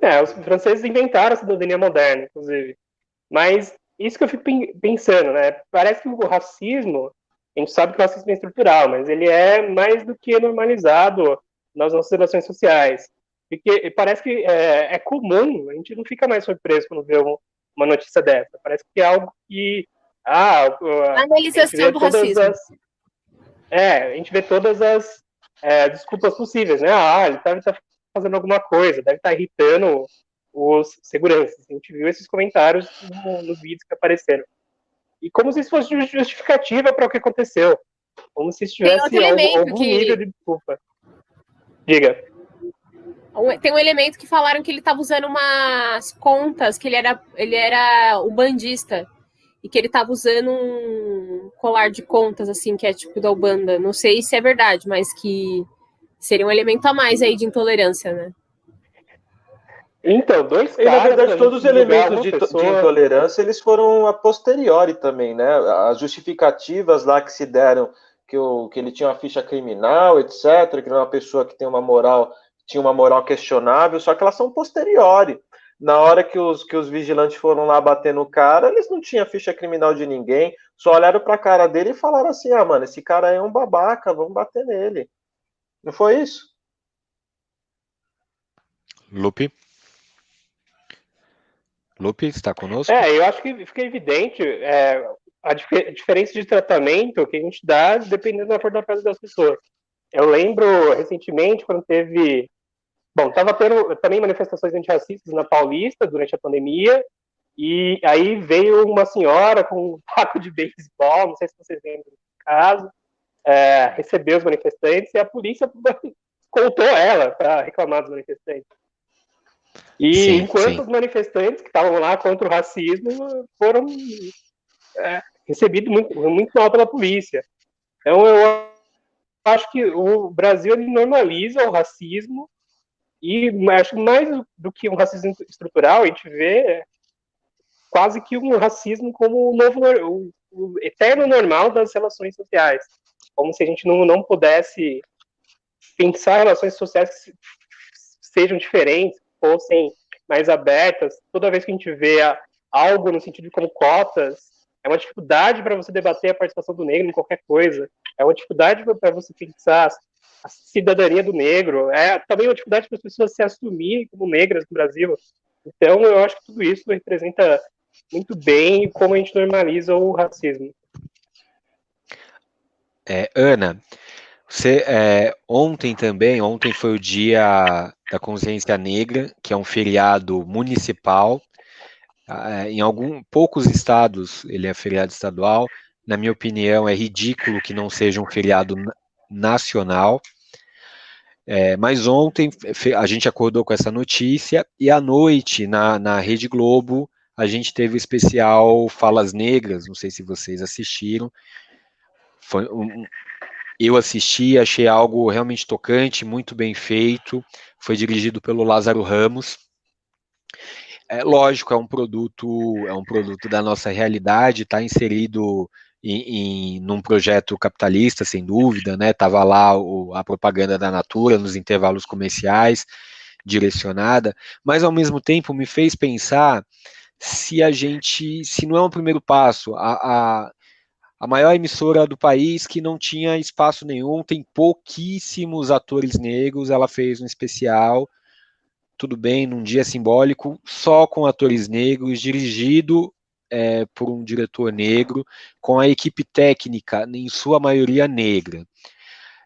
É, os franceses inventaram a cidadania moderna, inclusive. Mas isso que eu fico pensando, né? Parece que o racismo, a gente sabe que o racismo é estrutural, mas ele é mais do que normalizado nas nossas relações sociais. Porque parece que é, é comum, a gente não fica mais surpreso quando vê uma notícia dessa. Parece que é algo que. Ah, a Analisação do racismo. As, é, a gente vê todas as é, desculpas possíveis, né? Ah, ele tá, tá fazendo alguma coisa, deve estar irritando os seguranças. A gente viu esses comentários no, nos vídeos que apareceram. E como se isso fosse justificativa para o que aconteceu. Como se estivesse algum, algum que... nível de desculpa. Diga. Tem um elemento que falaram que ele estava usando umas contas, que ele era, ele era o bandista. E que ele estava usando um colar de contas, assim, que é tipo da Ubanda. Não sei se é verdade, mas que Seria um elemento a mais aí de intolerância, né? Então, dois caras... E, na verdade, todos os elementos de, de, intolerância, eles foram a posteriori também, né? As justificativas lá que se deram, que, o, que ele tinha uma ficha criminal, etc., que era uma pessoa que tem uma moral, tinha uma moral questionável, só que elas são posteriori. Na hora que os, que os vigilantes foram lá bater no cara, eles não tinham ficha criminal de ninguém, só olharam pra cara dele e falaram assim, ah, mano, esse cara é um babaca, vamos bater nele. Não foi isso? Lupe? Lupe, está conosco? É, eu acho que fica evidente é, a dif diferença de tratamento que a gente dá dependendo da cor da pele das pessoas. Eu lembro recentemente quando teve. Bom, estava tendo também manifestações antirracistas na Paulista durante a pandemia, e aí veio uma senhora com um taco de beisebol, não sei se vocês lembram do caso, é, recebeu os manifestantes e a polícia contou ela para reclamar dos manifestantes. E sim, enquanto sim. os manifestantes que estavam lá contra o racismo foram é, recebidos muito, muito mal pela polícia. Então eu acho que o Brasil normaliza o racismo e acho mais do que um racismo estrutural, a gente vê quase que um racismo como o novo, o, o eterno normal das relações sociais como se a gente não, não pudesse pensar relações sociais que sejam diferentes, fossem mais abertas. Toda vez que a gente vê algo no sentido de como cotas, é uma dificuldade para você debater a participação do negro em qualquer coisa, é uma dificuldade para você pensar a cidadania do negro, é também uma dificuldade para as pessoas se assumirem como negras no Brasil. Então, eu acho que tudo isso representa muito bem como a gente normaliza o racismo. É, Ana, você, é, ontem também, ontem foi o dia da consciência negra, que é um feriado municipal. É, em algum, poucos estados ele é feriado estadual. Na minha opinião, é ridículo que não seja um feriado nacional. É, mas ontem a gente acordou com essa notícia e à noite, na, na Rede Globo, a gente teve o especial Falas Negras, não sei se vocês assistiram. Foi um, eu assisti, achei algo realmente tocante, muito bem feito. Foi dirigido pelo Lázaro Ramos. É lógico, é um produto, é um produto da nossa realidade, está inserido em, num projeto capitalista, sem dúvida, né? Tava lá o, a propaganda da Natura nos intervalos comerciais, direcionada, mas ao mesmo tempo me fez pensar se a gente, se não é um primeiro passo, a, a, a maior emissora do país que não tinha espaço nenhum, tem pouquíssimos atores negros, ela fez um especial, tudo bem, num dia simbólico, só com atores negros, dirigido é, por um diretor negro, com a equipe técnica, em sua maioria negra.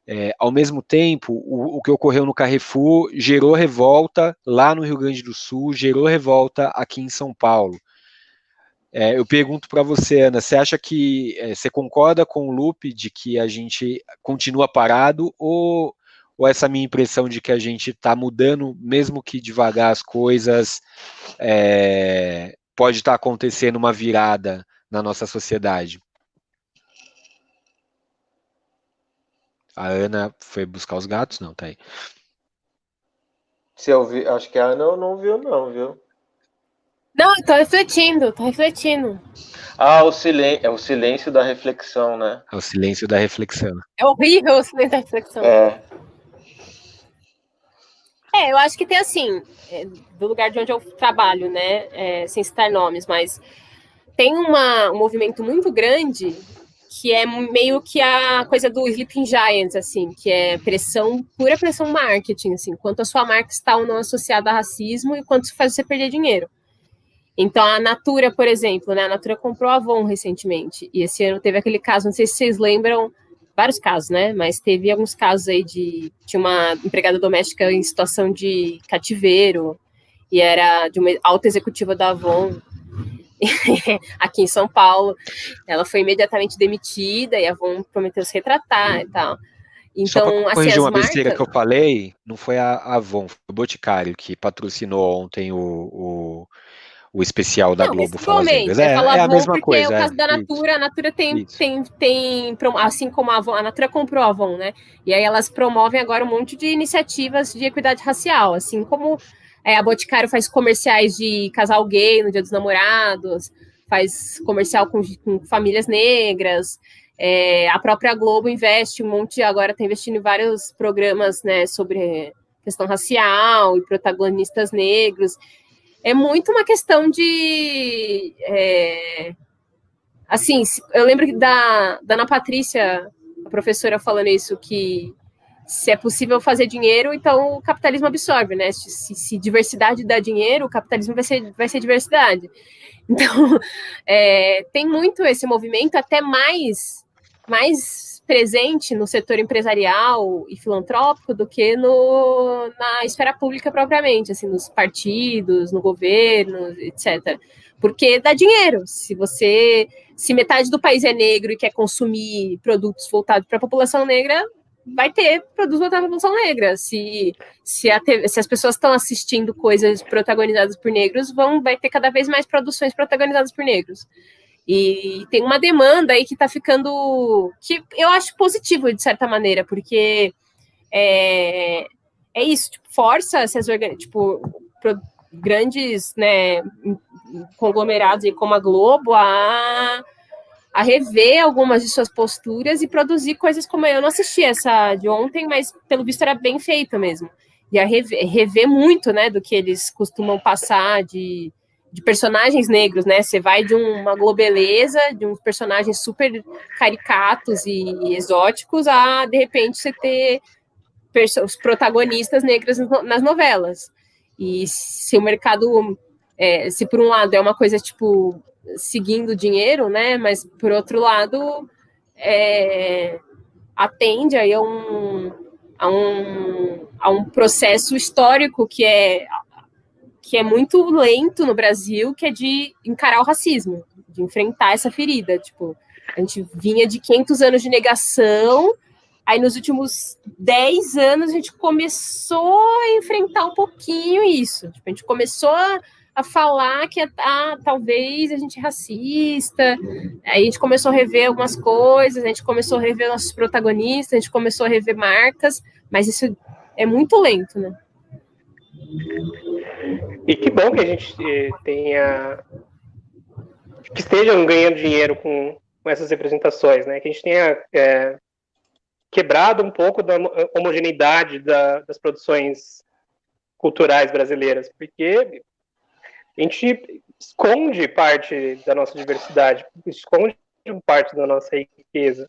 É, ao mesmo tempo, o, o, que ocorreu no Carrefour gerou revolta lá no Rio Grande do Sul, gerou revolta aqui em São Paulo. É, eu pergunto para você, Ana, você acha que é, você concorda com o Lupe de que a gente continua parado ou, ou essa minha impressão de que a gente está mudando, mesmo que devagar as coisas, é, pode estar tá acontecendo uma virada na nossa sociedade? A Ana foi buscar os gatos? Não, tá aí. Se eu vi, acho que a Ana não viu, não, viu? Não, tô refletindo, tô refletindo. Ah, o silêncio, é o silêncio da reflexão, né? É o silêncio da reflexão. É horrível o silêncio da reflexão. É. É, eu acho que tem assim, é, do lugar de onde eu trabalho, né? É, sem citar nomes, mas tem uma, um movimento muito grande que é meio que a coisa do Sleeping Giants, assim, que é pressão, pura pressão marketing, assim, quanto a sua marca está ou não associada a racismo e quanto isso faz você perder dinheiro. Então, a Natura, por exemplo, né? A Natura comprou a Avon recentemente. E esse ano teve aquele caso, não sei se vocês lembram, vários casos, né? Mas teve alguns casos aí de. Tinha uma empregada doméstica em situação de cativeiro, e era de uma alta executiva da Avon. aqui em São Paulo, ela foi imediatamente demitida e a Avon prometeu se retratar e tal. Então, Só assim, uma marcas... besteira que eu falei, não foi a Avon, foi o Boticário que patrocinou ontem o, o o especial da não, Globo Fala Negras. É, é a mesma porque coisa. É o caso é, da Natura, isso. a Natura tem, tem, tem, assim como a Avon, a Natura comprou a Avon, né? E aí elas promovem agora um monte de iniciativas de equidade racial, assim como é, a Boticário faz comerciais de casal gay no Dia dos Namorados, faz comercial com, com famílias negras. É, a própria Globo investe um monte, agora está investindo em vários programas né, sobre questão racial e protagonistas negros é muito uma questão de. É, assim, eu lembro da, da Ana Patrícia, a professora, falando isso, que se é possível fazer dinheiro, então o capitalismo absorve, né? Se, se diversidade dá dinheiro, o capitalismo vai ser, vai ser diversidade. Então, é, tem muito esse movimento, até mais, mais presente no setor empresarial e filantrópico do que no, na esfera pública propriamente, assim, nos partidos, no governo, etc. Porque dá dinheiro. Se você, se metade do país é negro e quer consumir produtos voltados para a população negra, vai ter produtos voltados para a população negra. Se, se, TV, se as pessoas estão assistindo coisas protagonizadas por negros, vão, vai ter cada vez mais produções protagonizadas por negros. E tem uma demanda aí que está ficando. que eu acho positivo, de certa maneira, porque é, é isso, tipo, força essas tipo, grandes né, conglomerados aí como a Globo a, a rever algumas de suas posturas e produzir coisas como eu não assisti essa de ontem, mas pelo visto era bem feita mesmo. E a rever, rever muito né, do que eles costumam passar de de personagens negros, né? Você vai de uma globeleza, de uns personagens super caricatos e exóticos, a de repente você ter os protagonistas negros nas novelas. E se o mercado, é, se por um lado é uma coisa tipo seguindo dinheiro, né? Mas por outro lado é, atende aí a um, a um, a um processo histórico que é que é muito lento no Brasil, que é de encarar o racismo, de enfrentar essa ferida. Tipo, a gente vinha de 500 anos de negação Aí nos últimos 10 anos a gente começou a enfrentar um pouquinho isso. Tipo, a gente começou a, a falar que ah, talvez a gente é racista. Aí a gente começou a rever algumas coisas, a gente começou a rever nossos protagonistas, a gente começou a rever marcas, mas isso é muito lento, né? E que bom que a gente eh, tenha que estejam ganhando dinheiro com, com essas representações, né? Que a gente tenha é, quebrado um pouco da homogeneidade da, das produções culturais brasileiras, porque a gente esconde parte da nossa diversidade, esconde parte da nossa riqueza.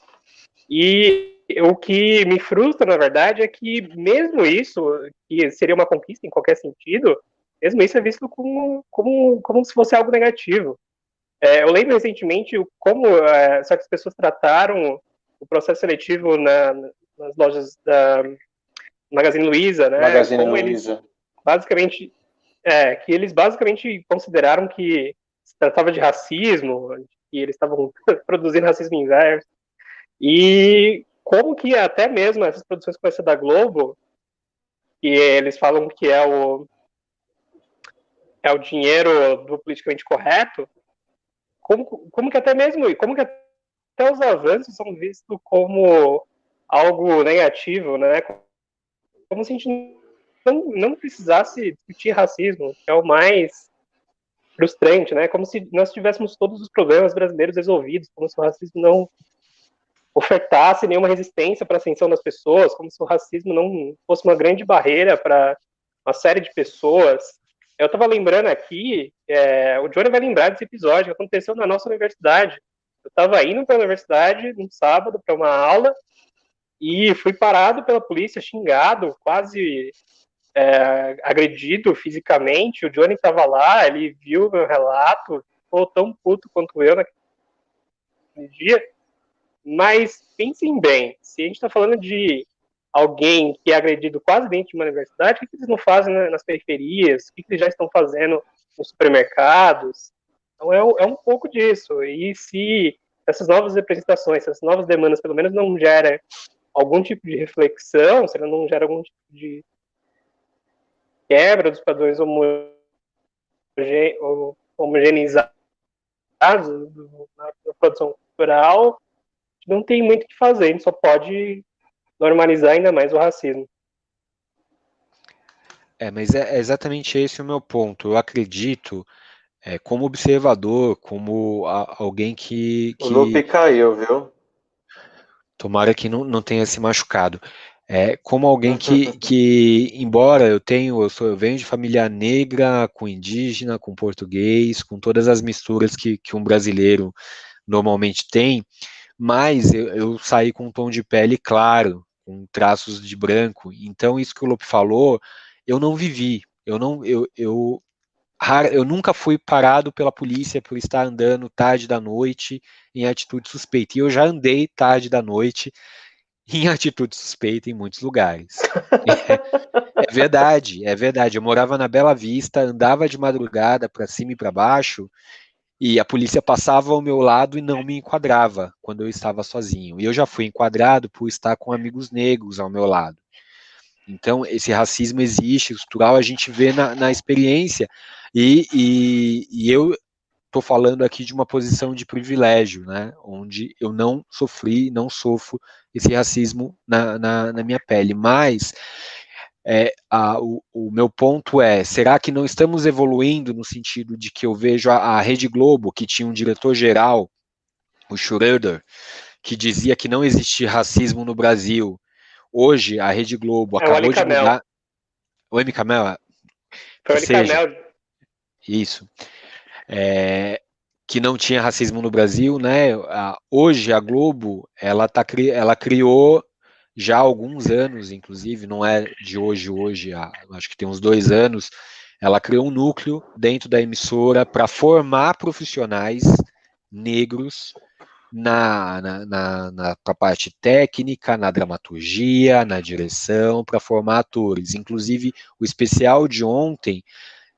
E o que me frustra, na verdade, é que mesmo isso, que seria uma conquista em qualquer sentido, mesmo isso é visto como, como, como se fosse algo negativo. É, eu lembro recentemente como é, certas pessoas trataram o processo seletivo na, nas lojas da Magazine Luiza, né? Magazine Luiza. Basicamente, é, que eles basicamente consideraram que se tratava de racismo, que eles estavam produzindo racismo inverso. E como que até mesmo essas produções como essa da Globo, que eles falam que é o é o dinheiro do politicamente correto, como, como que até mesmo, como que até os avanços são vistos como algo negativo, né? Como se a gente não, não precisasse discutir racismo, que é o mais frustrante, né? Como se nós tivéssemos todos os problemas brasileiros resolvidos, como se o racismo não ofertasse nenhuma resistência para a ascensão das pessoas, como se o racismo não fosse uma grande barreira para uma série de pessoas. Eu estava lembrando aqui, é, o Johnny vai lembrar desse episódio que aconteceu na nossa universidade. Eu estava indo para a universidade num sábado para uma aula e fui parado pela polícia, xingado, quase é, agredido fisicamente. O Johnny estava lá, ele viu meu relato, ficou tão puto quanto eu naquele dia. Mas pensem bem, se a gente está falando de alguém que é agredido quase dentro de uma universidade, o que eles não fazem nas periferias? O que eles já estão fazendo nos supermercados? Então é, é um pouco disso. E se essas novas representações, essas novas demandas, pelo menos não geram algum tipo de reflexão, se ela não gera algum tipo de quebra dos padrões homogeneizados na produção cultural, não tem muito o que fazer, a gente só pode normalizar ainda mais o racismo. É, mas é exatamente esse o meu ponto. Eu acredito é, como observador, como a, alguém que, que. O Lupe caiu, viu? Tomara que não, não tenha se machucado. É, como alguém que, que, embora eu tenho, eu, sou, eu venho de família negra, com indígena, com português, com todas as misturas que, que um brasileiro normalmente tem, mas eu, eu, saí com um tom de pele claro, com traços de branco. Então, isso que o Lope falou, eu não vivi. Eu não, eu, eu eu nunca fui parado pela polícia por estar andando tarde da noite em atitude suspeita. E eu já andei tarde da noite em atitude suspeita em muitos lugares. é, é, verdade, é verdade. Eu morava na Bela Vista, andava de madrugada para cima e para baixo, e a polícia passava ao meu lado e não me enquadrava quando eu estava sozinho. E eu já fui enquadrado por estar com amigos negros ao meu lado. Então, esse racismo existe, estrutural, a gente vê na, na experiência, e, e, e eu estou falando aqui de uma posição de privilégio, né, onde eu não sofri, não sofro esse racismo na, na, na minha pele, mas é, a, o, o, meu ponto é, será que não estamos evoluindo no sentido de que eu vejo a, a Rede Globo, que tinha um diretor-geral, o Schroeder, que dizia que não existia racismo no Brasil, Hoje, a Rede Globo é acabou de mudar. O M. Camel? Foi o Camel. Isso. É, que não tinha racismo no Brasil, né? Hoje a Globo, ela, tá, ela criou já há alguns anos, inclusive, não é de hoje, hoje, acho que tem uns dois anos, ela criou um núcleo dentro da emissora para formar profissionais negros na, na, na, na parte técnica, na dramaturgia, na direção, para formar atores. Inclusive, o especial de ontem,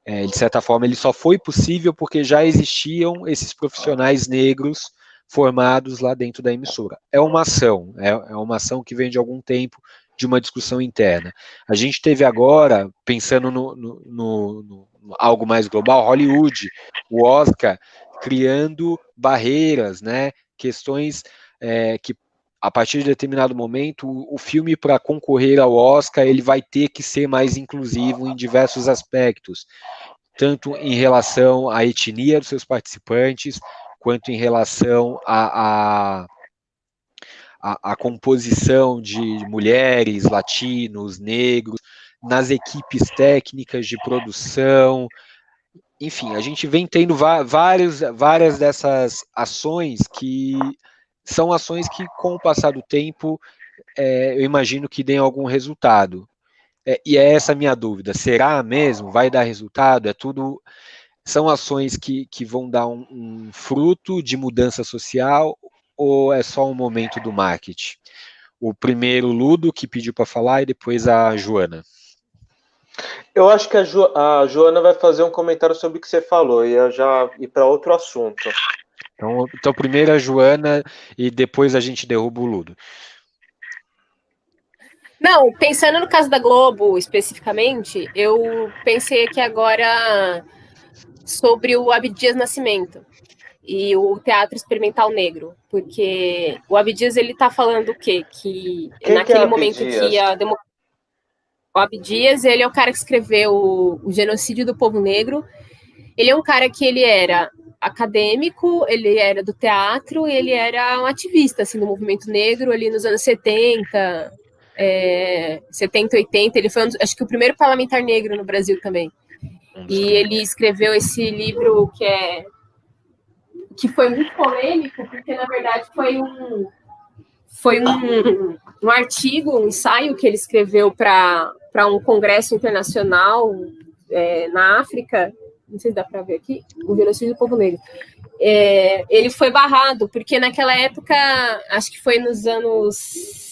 é, de certa forma, ele só foi possível porque já existiam esses profissionais negros formados lá dentro da emissora. É uma ação, é, é uma ação que vem de algum tempo de uma discussão interna. A gente teve agora, pensando no, no, no, no algo mais global, Hollywood, o Oscar, criando barreiras, né, questões é, que a partir de determinado momento, o, filme para concorrer ao Oscar ele vai ter que ser mais inclusivo em diversos aspectos, tanto em relação à etnia dos seus participantes, quanto em relação a, a a, a, composição de mulheres, latinos, negros, nas equipes técnicas de produção. Enfim, a gente vem tendo vários, várias dessas ações que são ações que, com o passar do tempo, é, eu imagino que deem algum resultado. É, e é essa a minha dúvida: será mesmo? Vai dar resultado? É tudo. São ações que, que vão dar um, um fruto de mudança social ou é só um momento do marketing? O primeiro Ludo que pediu para falar e depois a Joana. Eu acho que a, jo a, Joana vai fazer um comentário sobre o que você falou e eu já ir para outro assunto. Então, então, primeiro a Joana e depois a gente derruba o Ludo. Não, pensando no caso da Globo especificamente, eu pensei aqui agora sobre o Abdias Nascimento e o Teatro Experimental Negro, porque o Abdias ele está falando o quê? Que Quem naquele que é momento que a democracia o Abdias, ele é o cara que escreveu o, o genocídio do povo negro. Ele é um cara que ele era acadêmico, ele era do teatro, ele era um ativista assim, do movimento negro ali nos anos 70, é, 70, 80. Ele foi, um, acho que, o primeiro parlamentar negro no Brasil também. E ele escreveu esse livro que é que foi muito polêmico, porque na verdade foi um foi um, um artigo, um ensaio que ele escreveu para um congresso internacional é, na África, não sei se dá para ver aqui, o genocídio do povo negro. É, ele foi barrado, porque naquela época, acho que foi nos anos.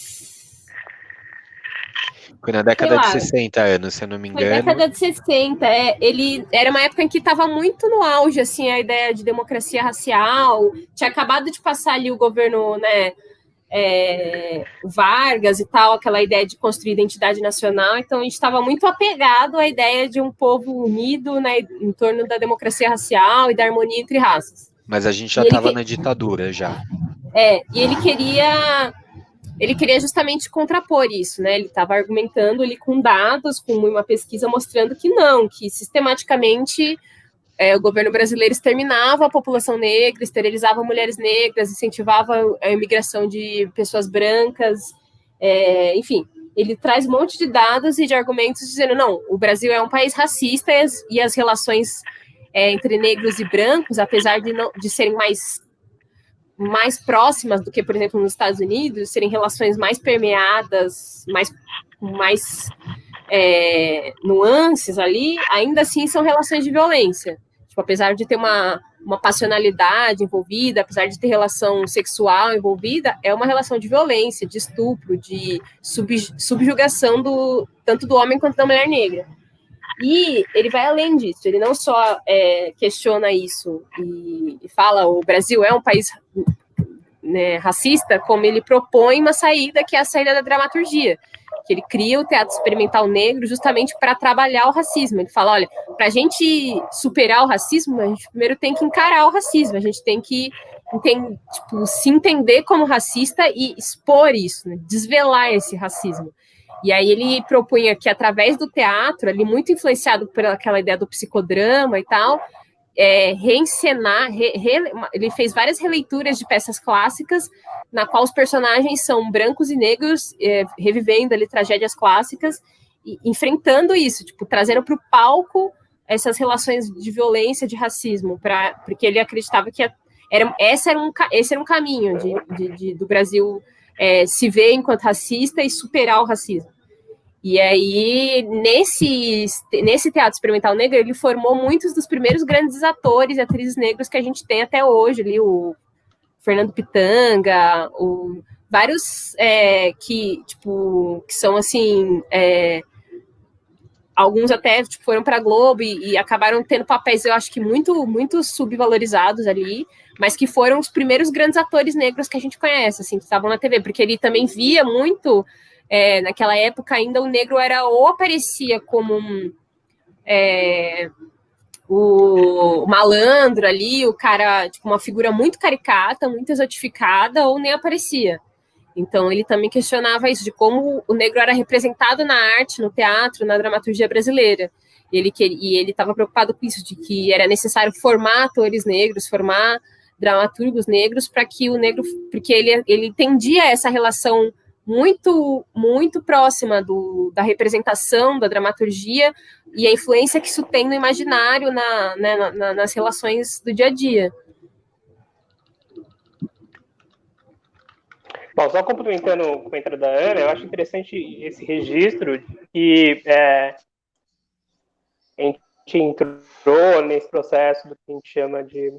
Foi na década de 60 anos, se eu não me engano. Foi na década de 60, é. Ele era uma época em que estava muito no auge, assim, a ideia de democracia racial. Tinha acabado de passar ali o governo, né? é, Vargas e tal, aquela ideia de construir identidade nacional. Então, a gente estava muito apegado à ideia de um povo unido né, em torno da democracia racial e da harmonia entre raças. Mas a gente já estava na ditadura, já. É, e ele queria ele queria justamente contrapor isso, né? Ele estava argumentando ali com dados, com uma pesquisa mostrando que não, que sistematicamente é, o governo brasileiro exterminava a população negra, esterilizava mulheres negras, incentivava a imigração de pessoas brancas, é, enfim, ele traz um monte de dados e de argumentos dizendo não, o Brasil é um país racista e as, e as relações é, entre negros e brancos, apesar de, não, de serem mais mais próximas do que, por exemplo, nos Estados Unidos, serem relações mais permeadas, mais, mais é, nuances ali, ainda assim são relações de violência. Tipo, apesar de ter uma, uma passionalidade envolvida, apesar de ter relação sexual envolvida, é uma relação de violência, de estupro, de sub, subjugação do, tanto do homem quanto da mulher negra. E ele vai além disso, ele não só é, questiona isso e, e, fala o Brasil é um país né, racista, como ele propõe uma saída que é a saída da dramaturgia que ele cria o teatro experimental negro justamente para trabalhar o racismo. Ele fala, olha, para a gente superar o racismo, a gente primeiro tem que encarar o racismo, a gente tem que tipo, se entender como racista e expor isso, né? desvelar esse racismo. E aí ele propunha que através do teatro, ali muito influenciado por aquela ideia do psicodrama e tal, é, reencenar, re, re, ele fez várias releituras de peças clássicas, na qual os personagens são brancos e negros, é, revivendo ali tragédias clássicas, e enfrentando isso, tipo, trazendo para o palco essas relações de violência, de racismo, pra, porque ele acreditava que era, esse, era um, esse era um caminho de, de, de do Brasil é, se ver enquanto racista e superar o racismo. E aí, nesse, nesse teatro experimental negro, ele formou muitos dos primeiros grandes atores e atrizes negros que a gente tem até hoje, ali, o Fernando Pitanga, o, vários é, que, tipo, que são, assim, é, alguns até tipo, foram para a Globo e, e, acabaram tendo papéis, eu acho que muito, muito subvalorizados ali, mas que foram os primeiros grandes atores negros que a gente conhece, assim, que estavam na TV, porque ele também via muito, é, naquela época ainda o negro era ou aparecia como um, é, o malandro ali, o cara, tipo, uma figura muito caricata, muito exotificada, ou nem aparecia. Então ele também questionava isso de como o negro era representado na arte, no teatro, na dramaturgia brasileira. E ele ele estava preocupado com isso de que era necessário formar atores negros, formar dramaturgos negros para que o negro, porque ele ele entendia essa relação muito muito próxima do, da representação da dramaturgia e a influência que isso tem no imaginário na, né, na, nas relações do dia a dia. Bom, só complementando o comentário da Ana, eu acho interessante esse registro que é, a gente entrou nesse processo do que a gente chama de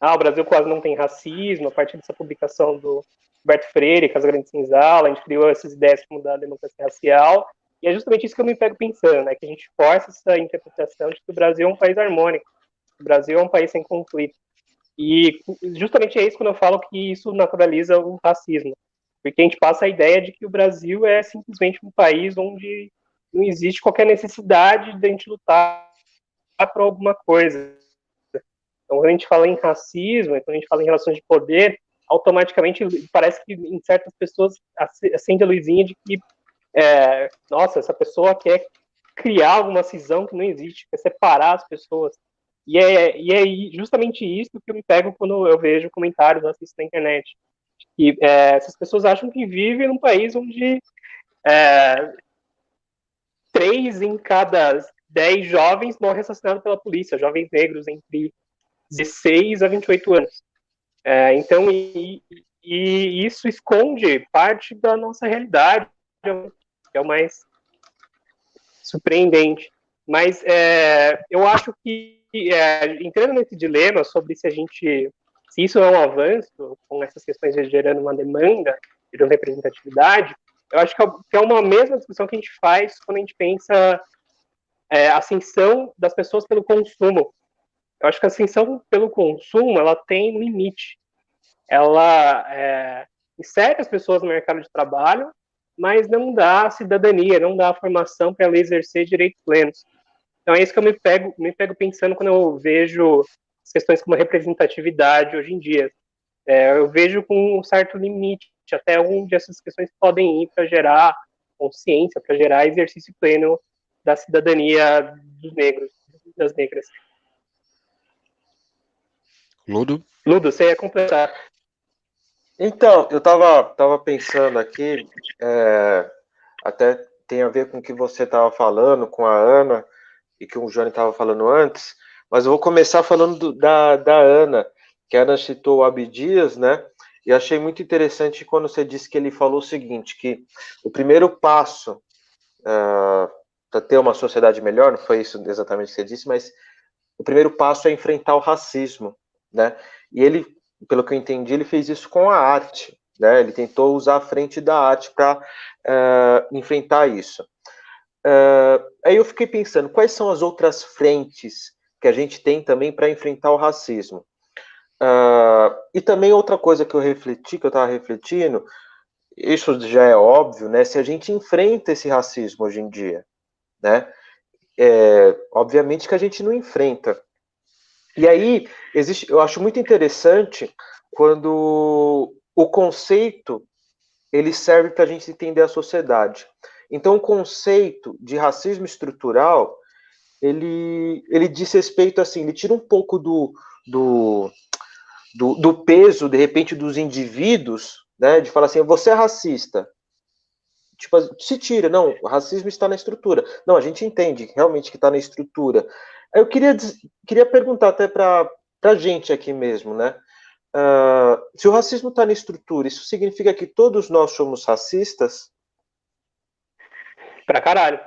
ah, o Brasil quase não tem racismo, a partir dessa publicação do Roberto Freire, Casa Grande Senzala, a gente criou essas ideias de mudar a democracia racial, e é justamente isso que eu me pego pensando, né, que a gente força essa interpretação de que o Brasil é um país harmônico, o Brasil é um país sem conflito. E justamente é isso quando eu falo que isso naturaliza o racismo porque a gente passa a ideia de que o Brasil é simplesmente um país onde não existe qualquer necessidade de a gente lutar por alguma coisa. Então, quando a gente fala em racismo, quando a gente fala em relações de poder, automaticamente parece que em certas pessoas acende a luzinha de que, é, nossa, essa pessoa quer criar alguma cisão que não existe, quer separar as pessoas. E é, e é justamente isso que eu me pego quando eu vejo comentários assim na internet. E é, essas pessoas acham que vivem num país onde é, três em cada dez jovens morrem assassinados pela polícia, jovens negros entre 16 a 28 anos. É, então, e, e, isso esconde parte da nossa realidade, que é o mais surpreendente. Mas é, eu acho que, é, entrando nesse dilema sobre se a gente se isso é um avanço, com essas questões gerando uma demanda, gerando representatividade, eu acho é que é uma mesma discussão que a gente faz quando a gente pensa é, ascensão das pessoas pelo consumo. Eu acho que a ascensão pelo consumo, ela tem limite. Ela é, insere as pessoas no mercado de trabalho, mas não dá cidadania, não dá formação para ela exercer direitos plenos. Então é isso que eu me pego, me pego pensando quando eu vejo questões como representatividade hoje em dia. É, eu vejo com um certo limite até onde essas questões podem ir para gerar consciência, para gerar exercício pleno da cidadania dos negros, das negras. Ludo? Ludo, você ia completar. Então, eu estava tava pensando aqui, é, até tem a ver com o que você estava falando com a Ana e que o Johnny estava falando antes, mas eu vou começar falando do, da, da Ana, que a Ana citou o Abdias, né? E achei muito interessante quando você disse que ele falou o seguinte, que o primeiro passo uh, ah, para ter uma sociedade melhor, não foi isso exatamente que você disse, mas o primeiro passo é enfrentar o racismo, né? E ele, pelo que eu entendi, ele fez isso com a arte, né? Ele tentou usar a frente da arte para uh, ah, enfrentar isso. Uh, aí eu fiquei pensando, quais são as outras frentes que a gente tem também para enfrentar o racismo. Uh, e também outra coisa que eu refleti, que eu estava refletindo, isso já é óbvio, né? Se a gente enfrenta esse racismo hoje em dia, né? É, obviamente que a gente não enfrenta. E aí, existe, eu acho muito interessante quando o conceito ele serve para a gente entender a sociedade. Então, o conceito de racismo estrutural ele, ele diz respeito assim, ele tira um pouco do, do, do, do peso, de repente, dos indivíduos, né, de falar assim, você é racista. Tipo, se tira, não, o racismo está na estrutura. Não, a gente entende realmente que está na estrutura. Eu queria, queria perguntar até para a gente aqui mesmo, né? Uh, se o racismo está na estrutura, isso significa que todos nós somos racistas? Pra caralho.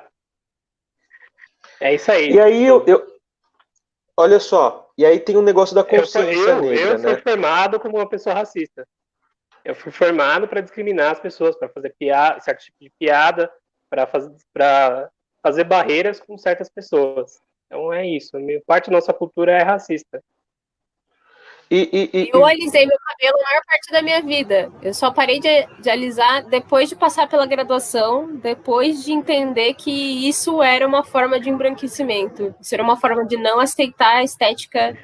É isso aí. E aí eu, eu, olha só, e aí tem um negócio da consciência eu, eu, negra, eu né? fui formado como uma pessoa racista. Eu fui formado para discriminar as pessoas, para fazer piada, certo tipo de piada, para fazer, fazer barreiras com certas pessoas. Então é isso. Parte da nossa cultura é racista. E, e, e, eu alisei meu cabelo a maior parte da minha vida. Eu só parei de, de, alisar depois de passar pela graduação, depois de entender que isso era uma forma de embranquecimento. Isso era uma forma de não aceitar a estética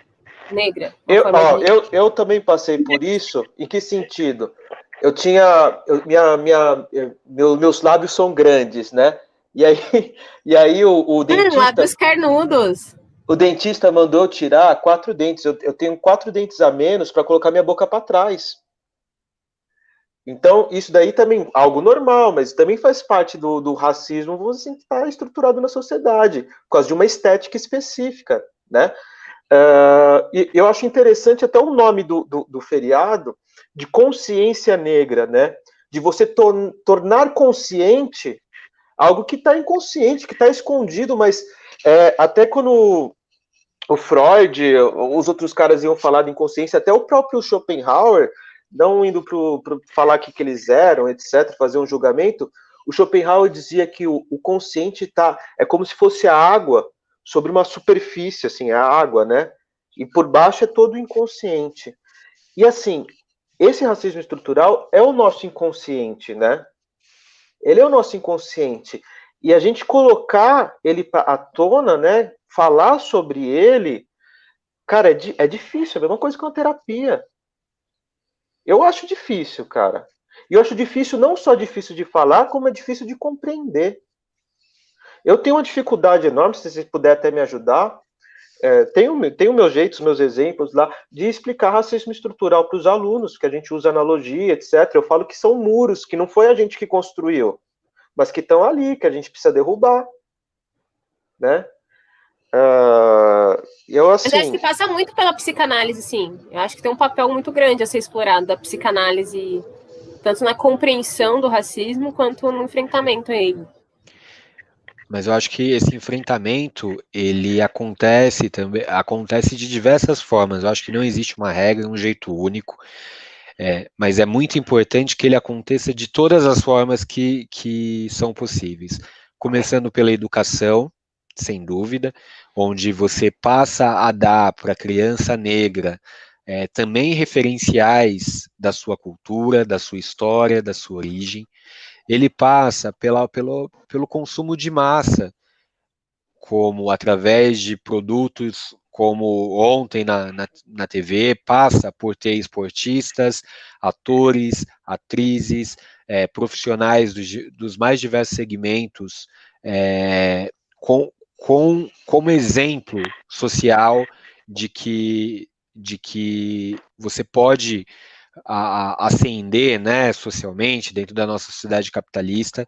negra. Eu, ó, de... eu, eu também passei por isso. Em que sentido? Eu tinha. Eu, minha, minha, meu, meus lábios são grandes, né? E aí, e aí o, o hum, dentista. Lábios carnudos o dentista mandou tirar quatro dentes. Eu, eu tenho quatro dentes a menos para colocar minha boca para trás. Então, isso daí também algo normal, mas também faz parte do, do racismo, você está estruturado na sociedade, por causa de uma estética específica, né? Uh, eu acho interessante até o nome do, do, do feriado, de consciência negra, né? De você tor tornar consciente algo que está inconsciente, que está escondido, mas é, até quando o Freud, os outros caras iam falar de inconsciência, até o próprio Schopenhauer, não indo para falar que, que eles eram, etc., fazer um julgamento, o Schopenhauer dizia que o, o consciente tá, é como se fosse a água sobre uma superfície, assim, a água, né? E por baixo é todo inconsciente. E assim, esse racismo estrutural é o nosso inconsciente, né? Ele é o nosso inconsciente. E a gente colocar ele à tona, né? Falar sobre ele, cara, é, é difícil, é a mesma coisa que uma terapia. Eu acho difícil, cara. E eu acho difícil, não só difícil de falar, como é difícil de compreender. Eu tenho uma dificuldade enorme, se vocês puderem até me ajudar. É, tenho, tenho meus jeitos, meus exemplos lá, de explicar racismo estrutural para os alunos, que a gente usa analogia, etc. Eu falo que são muros, que não foi a gente que construiu mas que estão ali, que a gente precisa derrubar, né? Uh, eu, assim... Mas acho que passa muito pela psicanálise, sim. Eu acho que tem um papel muito grande a ser explorado da psicanálise, tanto na compreensão do racismo quanto no enfrentamento a ele. Mas eu acho que esse enfrentamento ele acontece também acontece de diversas formas. Eu acho que não existe uma regra, um jeito único. É, mas é muito importante que ele aconteça de todas as formas que, que são possíveis. Começando pela educação, sem dúvida, onde você passa a dar para a criança negra é, também referenciais da sua cultura, da sua história, da sua origem. Ele passa pela, pelo, pelo consumo de massa, como através de produtos como ontem na, na, na, TV, passa por ter esportistas, atores, atrizes, é, profissionais dos, dos, mais diversos segmentos, é, com, com, como exemplo social de que, de que você pode a, ascender né, socialmente dentro da nossa sociedade capitalista,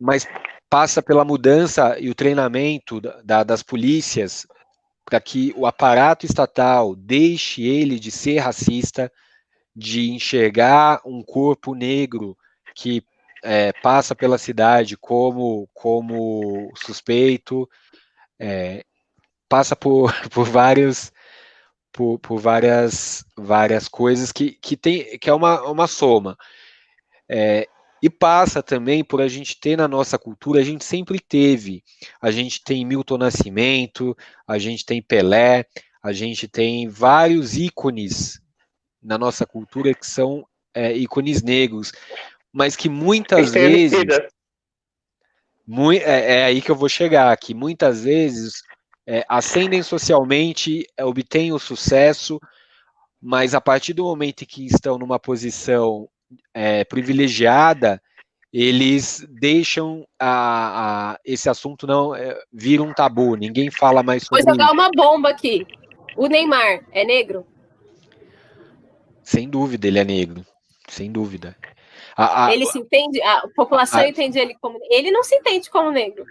mas passa pela mudança e o treinamento da, das polícias para que o aparato estatal deixe ele de ser racista, de enxergar um corpo negro que é, passa pela cidade como, como suspeito, é, passa por, por vários por, por, várias várias coisas que, que tem que é uma, uma soma. É, e passa também por a gente ter na nossa cultura, a gente sempre teve. A gente tem Milton Nascimento, a gente tem Pelé, a gente tem vários ícones na nossa cultura que são é, ícones negros, mas que muitas vezes. Muito, é, é, aí que eu vou chegar, que muitas vezes é, ascendem socialmente, é, obtêm o sucesso, mas a partir do momento em que estão numa posição é, privilegiada, eles deixam a, a, esse assunto não é, vir um tabu, ninguém fala mais sobre Vou jogar isso. uma bomba aqui. O Neymar é negro? Sem dúvida, ele é negro. Sem dúvida. A, a, ele se entende, a população entende ele como. Ele não se entende como negro.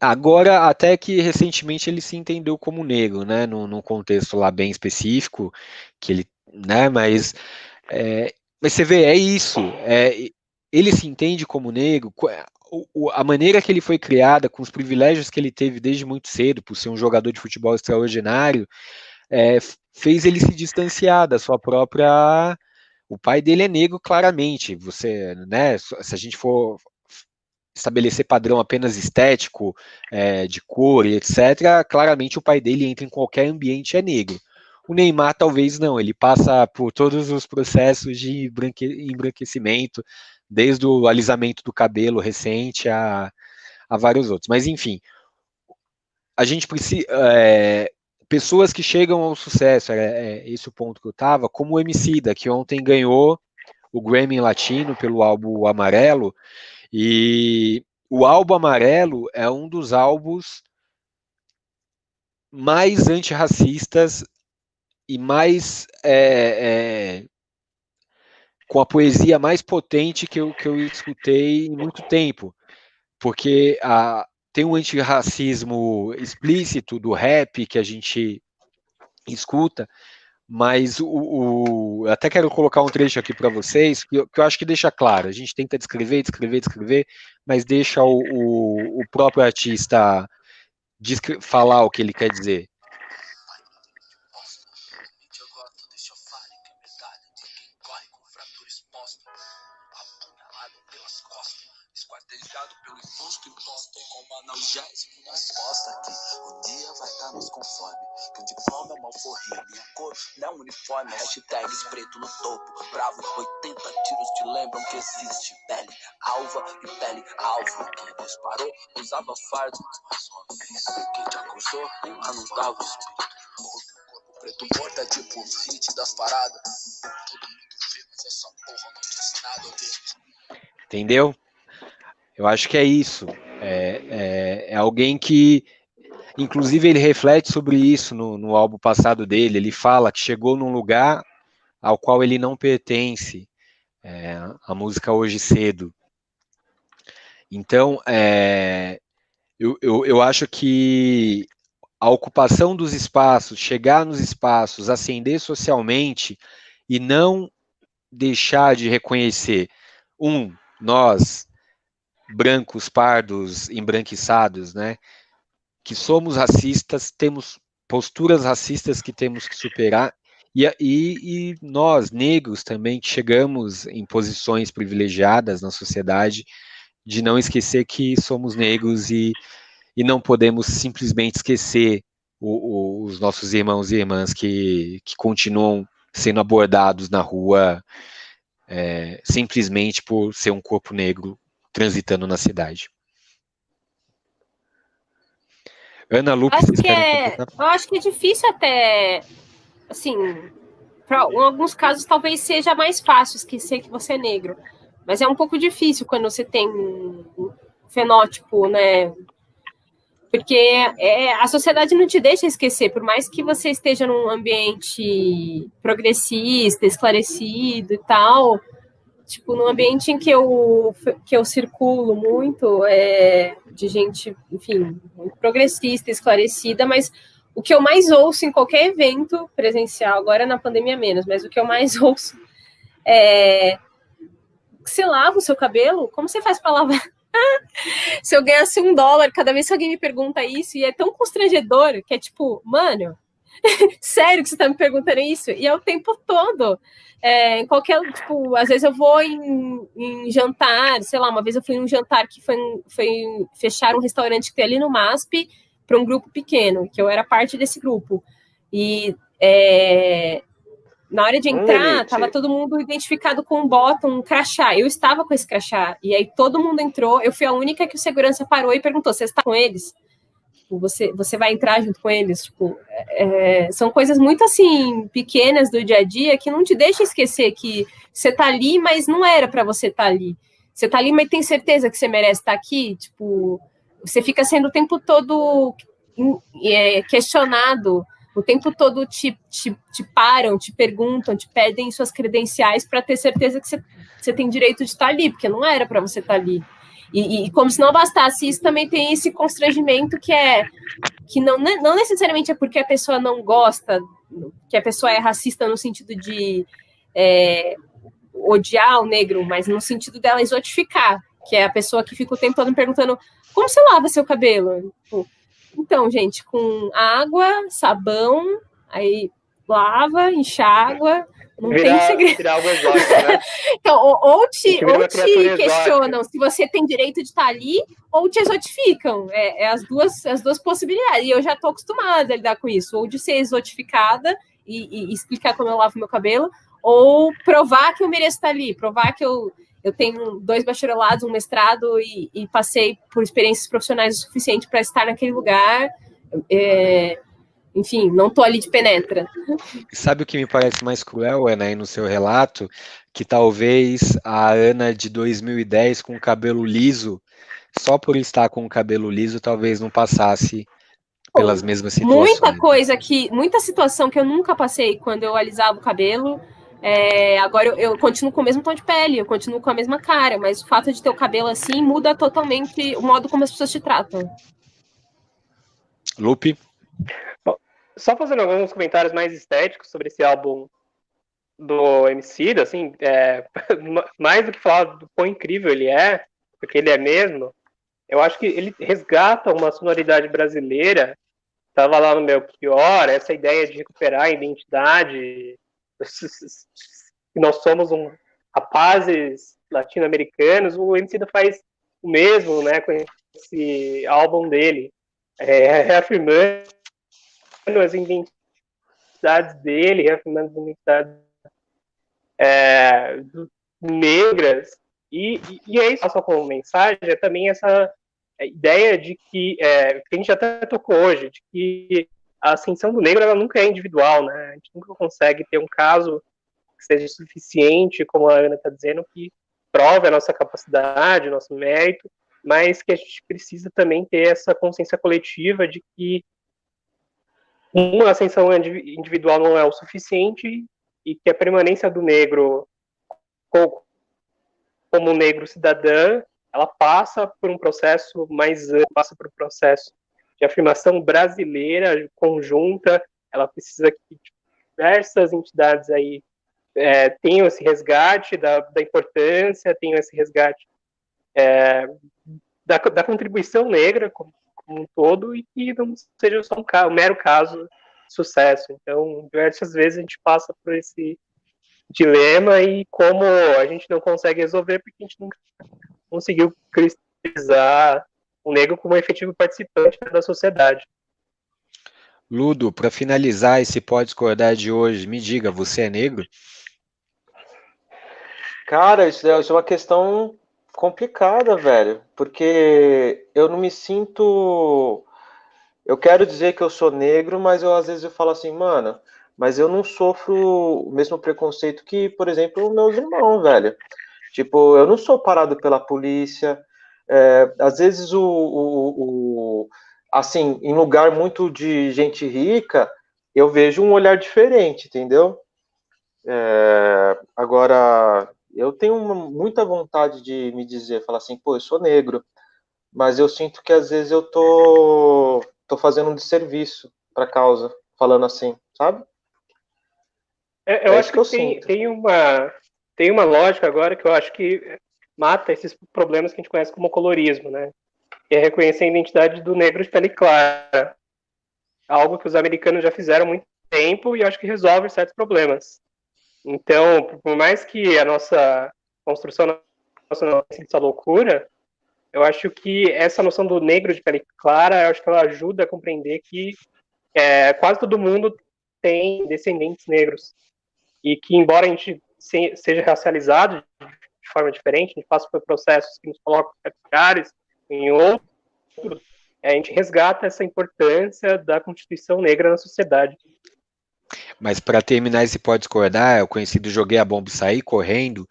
Agora, até que recentemente ele se entendeu como negro, né? Num, contexto lá bem específico, que ele né? Mas, é, mas você vê, é isso. É, ele se entende como negro. A maneira que ele foi criada, com os privilégios que ele teve desde muito cedo, por ser um jogador de futebol extraordinário, é, fez ele se distanciar da sua própria. O pai dele é negro, claramente. Você, né? Se a gente for estabelecer padrão apenas estético, é, de cor e etc., claramente o pai dele entra em qualquer ambiente é negro. O Neymar talvez não, ele passa por todos os processos de embranquecimento, desde o alisamento do cabelo recente a, a vários outros. Mas enfim, a gente precisa. É, pessoas que chegam ao sucesso, é, é esse o ponto que eu estava, como o Emicida, que ontem ganhou o Grammy Latino pelo álbum Amarelo, e o álbum Amarelo é um dos álbuns mais antirracistas e mais é, é, com a poesia mais potente que eu, que eu escutei em muito tempo, porque a, tem um antirracismo explícito do rap que a gente escuta, mas o, o até quero colocar um trecho aqui para vocês que eu, que eu, acho que deixa claro. A gente tenta descrever, descrever, descrever, mas deixa o, o, o próprio artista falar o que ele quer dizer. analgésico nas costas que o dia vai estar tá nos conforme. Que o diploma é uma alforria, minha cor não é um uniforme. Hashtags preto no topo, bravo, 80 tiros te lembram que existe pele alva e pele alvo. Quem disparou usava fardo, mas uma vez quem te acusou dava o espírito. O preto morto é tipo o hit das paradas. Todo mundo vê, mas essa porra não tinha ensinado a ver. Entendeu? Eu acho que é isso. É, é, é, alguém que, inclusive, ele reflete sobre isso no, no álbum passado dele. Ele fala que chegou num lugar ao qual ele não pertence. É, a música Hoje Cedo. Então, é, eu, eu, eu acho que a ocupação dos espaços, chegar nos espaços, ascender socialmente e não deixar de reconhecer, um, nós, brancos, pardos, embranquiçados, né? Que somos racistas, temos posturas racistas que temos que superar, e, e, e nós, negros, também, chegamos em posições privilegiadas na sociedade, de não esquecer que somos negros e, e não podemos simplesmente esquecer o, o, os nossos irmãos e irmãs que, que continuam sendo abordados na rua é, simplesmente por ser um corpo negro transitando na cidade. Ana Lucas, acho que é, eu acho que é difícil até, assim, para em alguns casos talvez seja mais fácil esquecer que você é negro, mas é um pouco difícil quando você tem um fenótipo, né? Porque é, a sociedade não te deixa esquecer, por mais que você esteja num ambiente progressista, esclarecido e tal, tipo, num ambiente em que eu, que eu circulo muito, é, de gente, enfim, muito progressista, esclarecida, mas o que eu mais ouço em qualquer evento presencial, agora na pandemia menos, mas o que eu mais ouço é. Você lava o seu cabelo? Como você faz para lavar? Se eu ganhasse um dólar cada vez que alguém me pergunta isso, e é tão constrangedor que é tipo, mano, sério que você tá me perguntando isso? E é o tempo todo. É, qualquer, tipo, às vezes eu vou em, em, jantar, sei lá, uma vez eu fui em um jantar que foi, foi fechar um restaurante que tem ali no MASP para um grupo pequeno, que eu era parte desse grupo. E é, na hora de entrar, tava todo mundo identificado com um bottom, um crachá. Eu estava com esse crachá. E aí todo mundo entrou. Eu fui a única que o segurança parou e perguntou: você está com eles? Tipo, você, você vai entrar junto com eles. Tipo, é, são coisas muito assim, pequenas do dia a dia que não te deixa esquecer que você tá ali, mas não era para você estar tá ali. Você tá ali, mas tem certeza que você merece estar tá aqui? Tipo, você fica sendo o tempo todo é, questionado, o tempo todo te, te, te, param, te perguntam, te pedem suas credenciais para ter certeza que você, você tem direito de estar tá ali, porque não era para você estar ali. E, e, como se não bastasse isso, também tem esse constrangimento que é que não, não necessariamente é porque a pessoa não gosta, que a pessoa é racista no sentido de é, odiar o negro, mas no sentido dela exotificar, que é a pessoa que fica o tempo todo perguntando como você lava seu cabelo? Tipo, então, gente, com água, sabão, aí lava, enxágua, Não virar, tem segredo. Exótico, né? então, ou, ou te, ou te questionam se você tem direito de estar ali, ou te exotificam. É, é, as, duas, as duas possibilidades. E eu já estou acostumada a lidar com isso. Ou de ser exotificada e, e, explicar como eu lavo meu cabelo, ou provar que eu mereço estar ali, provar que eu, eu tenho dois bacharelados, um mestrado e, e passei por experiências profissionais o suficiente para estar naquele lugar. É, enfim, não tô ali de penetra. Sabe o que me parece mais cruel, Ana, aí no seu relato? Que talvez a Ana de 2010 com o cabelo liso, só por estar com o cabelo liso, talvez não passasse pelas mesmas situações. Muita coisa que, muita situação que eu nunca passei quando eu alisava o cabelo. É, agora eu, eu, continuo com o mesmo tom de pele, eu continuo com a mesma cara, mas o fato de ter o cabelo assim muda totalmente o modo como as pessoas te tratam. Lupe? Só fazendo alguns comentários mais estéticos sobre esse álbum do MC, assim, é, mais do que falar do quão incrível ele é, porque ele é mesmo, eu acho que ele resgata uma sonoridade brasileira. Estava lá no meu pior, essa ideia de recuperar a identidade, que nós somos um rapazes latino-americanos. O MC faz o mesmo, né, com esse álbum dele, é, reafirmando as identidades dele, reafirmando as identidades é, negras. E, e, é isso, só como mensagem, é também essa ideia de que, é, que a gente até tocou hoje, de que a ascensão do negro ela nunca é individual, né? A gente nunca consegue ter um caso que seja suficiente, como a Ana está dizendo, que prove a nossa capacidade, o nosso mérito, mas que a gente precisa também ter essa consciência coletiva de que uma ascensão individual não é o suficiente e que a permanência do negro como negro cidadã ela passa por um processo mais amplo, passa por um processo de afirmação brasileira conjunta, ela precisa que diversas entidades aí é, tenham esse resgate da, da importância, tenham esse resgate é, da, da, contribuição negra como, como, um todo e que não seja só um, um mero caso de sucesso. Então, diversas vezes a gente passa por esse dilema e como a gente não consegue resolver porque a gente nunca conseguiu cristalizar o negro como efetivo participante da sociedade. Ludo, para finalizar esse pode discordar de hoje, me diga, você é negro? Cara, isso é, isso é uma questão complicada, velho, porque eu não me sinto. Eu quero dizer que eu sou negro, mas eu às vezes eu falo assim, mano, mas eu não sofro o mesmo preconceito que, por exemplo, meus irmãos, velho. Tipo, eu não sou parado pela polícia. É, às vezes, o, o, o, assim, em lugar muito de gente rica, eu vejo um olhar diferente, entendeu? É, agora, eu tenho uma, muita vontade de me dizer, falar assim, pô, eu sou negro, mas eu sinto que às vezes eu tô, tô fazendo um desserviço para a causa, falando assim, sabe? É, eu é acho que, que tem, tem, uma tem uma lógica agora que eu acho que mata esses problemas que a gente conhece como colorismo, né? Que é reconhecer a identidade do negro de pele clara. Algo que os americanos já fizeram há muito tempo e acho que resolve certos problemas. Então, por mais que a nossa construção nossa essa loucura, eu acho que essa noção do negro de pele clara, eu acho que ela ajuda a compreender que é, quase todo mundo tem descendentes negros. E que, embora a gente seja racializado de forma diferente, a gente passa por processos que nos colocam em lugares, em outros, a gente resgata essa importância da Constituição Negra na sociedade. Mas para terminar esse pode discordar, o conhecido joguei a bomba e saí correndo,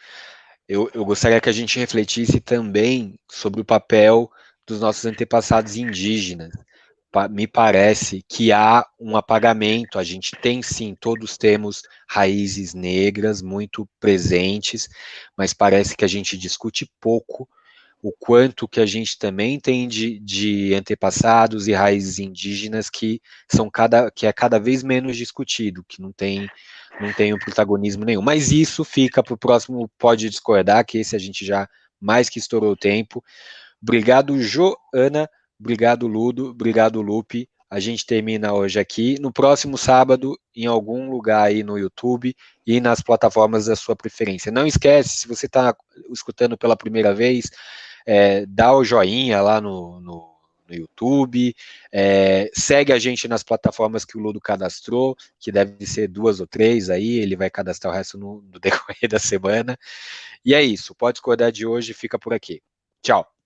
eu, eu gostaria que a gente refletisse também sobre o papel dos nossos antepassados indígenas me parece que há um apagamento. A gente tem sim, todos temos raízes negras muito presentes, mas parece que a gente discute pouco o quanto que a gente também tem de, de antepassados e raízes indígenas que são cada que é cada vez menos discutido, que não tem não tem um protagonismo nenhum. Mas isso fica para o próximo pode discordar, que esse a gente já mais que estourou o tempo. Obrigado, Joana. Obrigado, Ludo. Obrigado, Lupe. a gente termina hoje aqui. No próximo sábado, em algum lugar aí no YouTube e nas plataformas da sua preferência. Não esquece, se você está escutando pela primeira vez, é, dá o joinha lá no, no, no YouTube, é, segue a gente nas plataformas que o Ludo cadastrou, que deve ser duas ou três aí, ele vai cadastrar o resto no, no decorrer da semana. E é isso, pode discordar de hoje, fica por aqui. Tchau.